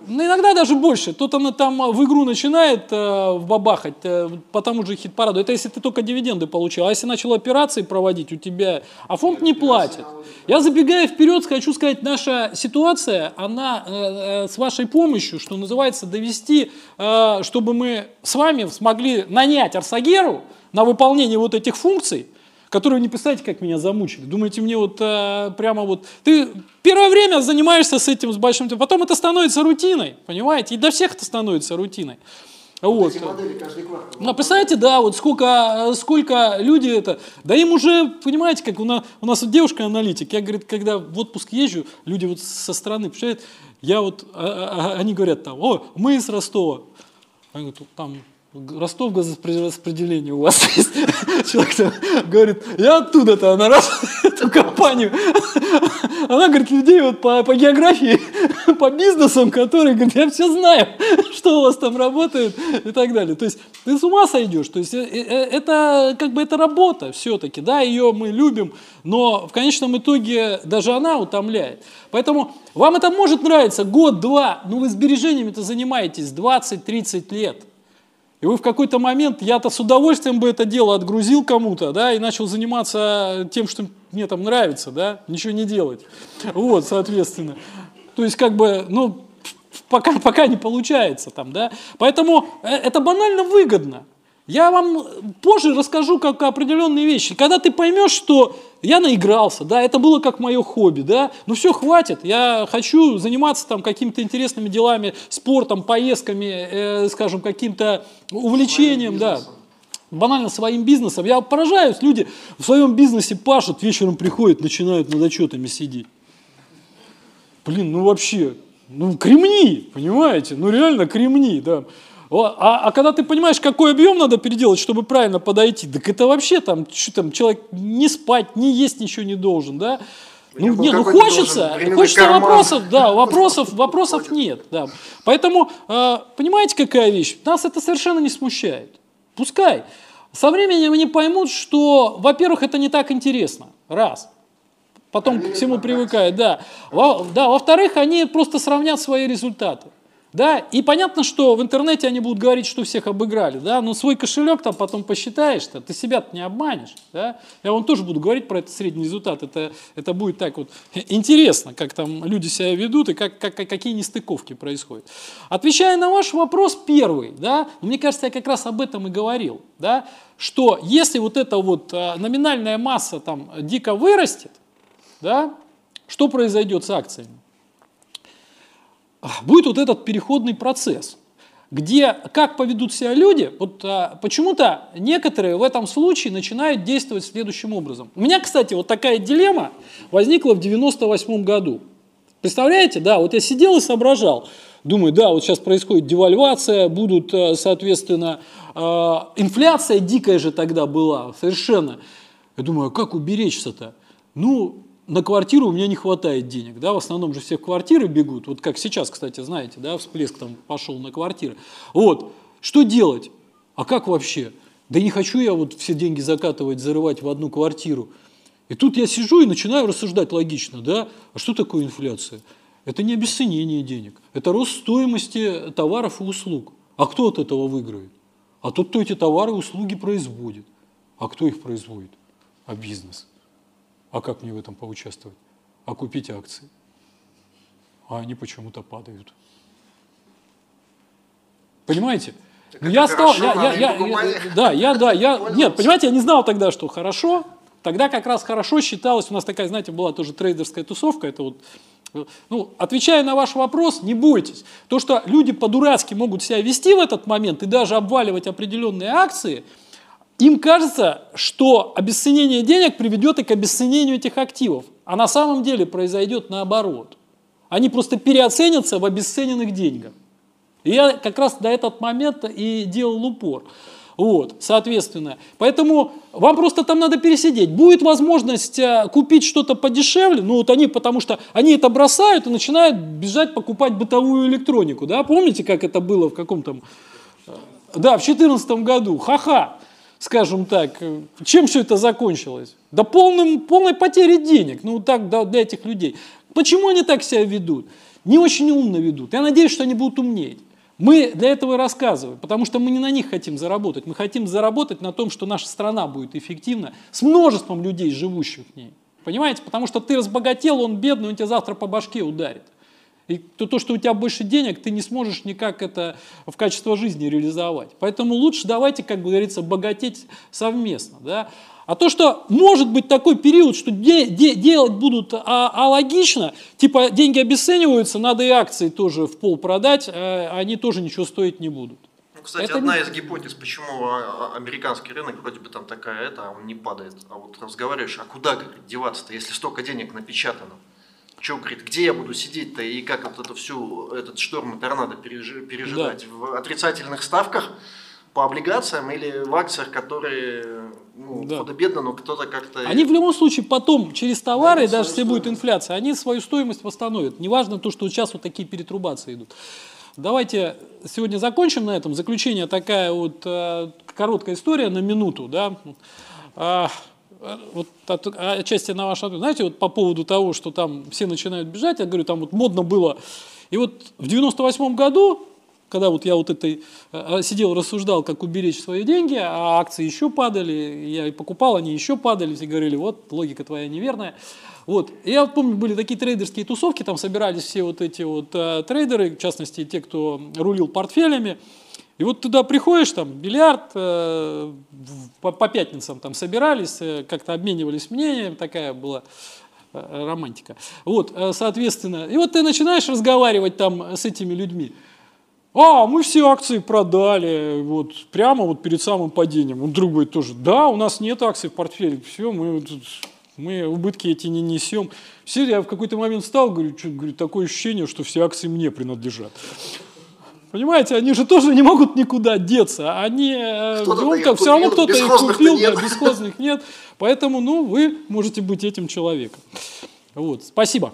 [SPEAKER 1] ну, иногда даже больше. Тут она там в игру начинает э, бабахать э, по тому же хит-параду. Это если ты только дивиденды получил. А если начал операции проводить у тебя, а фонд не платит. Я забегая вперед, хочу сказать, наша ситуация, она э, э, с вашей помощью, что называется, довести, э, чтобы мы с вами смогли нанять Арсагеру на выполнение вот этих функций, которые вы не представляете, как меня замучили. Думаете, мне вот э, прямо вот... Ты первое время занимаешься с этим, с большим... Потом это становится рутиной, понимаете? И для всех это становится рутиной. Вот.
[SPEAKER 6] Эти модели каждый квартал.
[SPEAKER 1] Ну, представляете, да, вот сколько, э, сколько люди это... Да им уже, понимаете, как у нас, у нас вот девушка-аналитик, я, говорит, когда в отпуск езжу, люди вот со стороны, представляете, я вот, а- а- они говорят там, о, мы из Ростова. Они говорят, там Ростов газораспределение у вас есть. Человек там говорит, я оттуда-то, она раз эту компанию. Она говорит, людей вот по, по географии, по бизнесам, которые, говорит, я все знаю, что у вас там работает и так далее. То есть ты с ума сойдешь. То есть э, э, это как бы это работа все-таки, да, ее мы любим, но в конечном итоге даже она утомляет. Поэтому вам это может нравиться год-два, но вы сбережениями-то занимаетесь 20-30 лет. И вы в какой-то момент, я-то с удовольствием бы это дело отгрузил кому-то, да, и начал заниматься тем, что мне там нравится, да, ничего не делать. Вот, соответственно. То есть, как бы, ну, пока, пока не получается там, да. Поэтому э, это банально выгодно. Я вам позже расскажу как определенные вещи. Когда ты поймешь, что я наигрался, да, это было как мое хобби, да, ну все, хватит, я хочу заниматься там какими-то интересными делами, спортом, поездками, э, скажем, каким-то увлечением, да. банально своим бизнесом. Я поражаюсь, люди в своем бизнесе пашут, вечером приходят, начинают над отчетами сидеть. Блин, ну вообще, ну кремни, понимаете? Ну реально кремни, да. А, а когда ты понимаешь, какой объем надо переделать, чтобы правильно подойти, так это вообще там, что там, человек не спать, не есть ничего не должен, да? Ну, не, ну хочется, хочется карман. вопросов, да, вопросов, вопросов нет, да. Поэтому, э, понимаете, какая вещь? Нас это совершенно не смущает. Пускай. Со временем они поймут, что, во-первых, это не так интересно, раз. Потом ко всему привыкают, да. Во, да. Во-вторых, они просто сравнят свои результаты. Да, и понятно, что в интернете они будут говорить, что всех обыграли, да, но свой кошелек там потом посчитаешь-то, ты себя не обманешь, да. Я вам тоже буду говорить про этот средний результат, это, это будет так вот интересно, как там люди себя ведут и как, как, какие нестыковки происходят. Отвечая на ваш вопрос первый, да, мне кажется, я как раз об этом и говорил, да, что если вот эта вот а, номинальная масса там дико вырастет, да, что произойдет с акциями? Будет вот этот переходный процесс, где как поведут себя люди, вот а, почему-то некоторые в этом случае начинают действовать следующим образом. У меня, кстати, вот такая дилемма возникла в 98 году. Представляете, да, вот я сидел и соображал, думаю, да, вот сейчас происходит девальвация, будут, а, соответственно, а, инфляция дикая же тогда была, совершенно. Я думаю, а как уберечься-то? Ну, на квартиру у меня не хватает денег, да, в основном же все в квартиры бегут, вот как сейчас, кстати, знаете, да, всплеск там пошел на квартиры. Вот, что делать? А как вообще? Да не хочу я вот все деньги закатывать, зарывать в одну квартиру. И тут я сижу и начинаю рассуждать логично, да, а что такое инфляция? Это не обесценение денег, это рост стоимости товаров и услуг. А кто от этого выиграет? А тот, кто эти товары и услуги производит. А кто их производит? А бизнес. А как мне в этом поучаствовать? А купить акции? А они почему-то падают. Понимаете? Так ну, я стал, я, я, я, я, да, я, да, я, нет, понимаете, я не знал тогда, что хорошо. Тогда как раз хорошо считалось, у нас такая, знаете, была тоже трейдерская тусовка, это вот ну, отвечая на ваш вопрос, не бойтесь. То, что люди по-дурацки могут себя вести в этот момент и даже обваливать определенные акции – им кажется, что обесценение денег приведет и к обесценению этих активов, а на самом деле произойдет наоборот. Они просто переоценятся в обесцененных деньгах. И я как раз до этого момента и делал упор. Вот, соответственно. Поэтому вам просто там надо пересидеть. Будет возможность э, купить что-то подешевле, ну вот они, потому что они это бросают и начинают бежать покупать бытовую электронику. Да? Помните, как это было в каком-то... Э, да, в 2014 году. Ха-ха скажем так, чем все это закончилось? Да полным, полной потерей денег, ну так да, для этих людей. Почему они так себя ведут? Не очень умно ведут. Я надеюсь, что они будут умнеть. Мы для этого и рассказываем, потому что мы не на них хотим заработать. Мы хотим заработать на том, что наша страна будет эффективна с множеством людей, живущих в ней. Понимаете? Потому что ты разбогател, он бедный, он тебя завтра по башке ударит. И то, то, что у тебя больше денег, ты не сможешь никак это в качество жизни реализовать. Поэтому лучше давайте, как говорится, богатеть совместно. Да? А то, что может быть такой период, что де, де, делать будут а, алогично, типа деньги обесцениваются, надо и акции тоже в пол продать, а они тоже ничего стоить не будут.
[SPEAKER 2] Ну, кстати, это одна не... из гипотез, почему а, а, американский рынок вроде бы там такая это, а он не падает. А вот разговариваешь, а куда говорит, деваться-то, если столько денег напечатано? Что, говорит, где я буду сидеть-то и как вот это всю, этот шторм и торнадо пережидать? Да. В отрицательных ставках по облигациям или в акциях, которые ну, да. худо-бедно, но кто-то как-то...
[SPEAKER 1] Они в любом случае потом через товары, да, даже если будет инфляция, они свою стоимость восстановят. Неважно то, что сейчас вот такие перетрубации идут. Давайте сегодня закончим на этом. Заключение такая вот э, короткая история на минуту. Да? А, вот от, отчасти на ваш ответ, знаете, вот по поводу того, что там все начинают бежать, я говорю, там вот модно было. И вот в 98 году, когда вот я вот этой э, сидел, рассуждал, как уберечь свои деньги, а акции еще падали, я и покупал, они еще падали, все говорили, вот, логика твоя неверная. Вот. Я помню, были такие трейдерские тусовки, там собирались все вот эти вот э, трейдеры, в частности, те, кто рулил портфелями, и вот туда приходишь, там бильярд, э, по, по пятницам там собирались, э, как-то обменивались мнением, такая была э, романтика. Вот, э, соответственно, и вот ты начинаешь разговаривать там с этими людьми. А, мы все акции продали, вот, прямо вот перед самым падением. Он друг говорит тоже, да, у нас нет акций в портфеле, все, мы, мы убытки эти не несем. Все, я в какой-то момент встал, говорю, что, говорю, такое ощущение, что все акции мне принадлежат. Понимаете, они же тоже не могут никуда деться. Они, э,
[SPEAKER 5] их
[SPEAKER 1] как, все равно кто-то их купил,
[SPEAKER 5] нет.
[SPEAKER 1] да, бесхозных нет. Поэтому, ну, вы можете быть этим человеком. Вот, спасибо.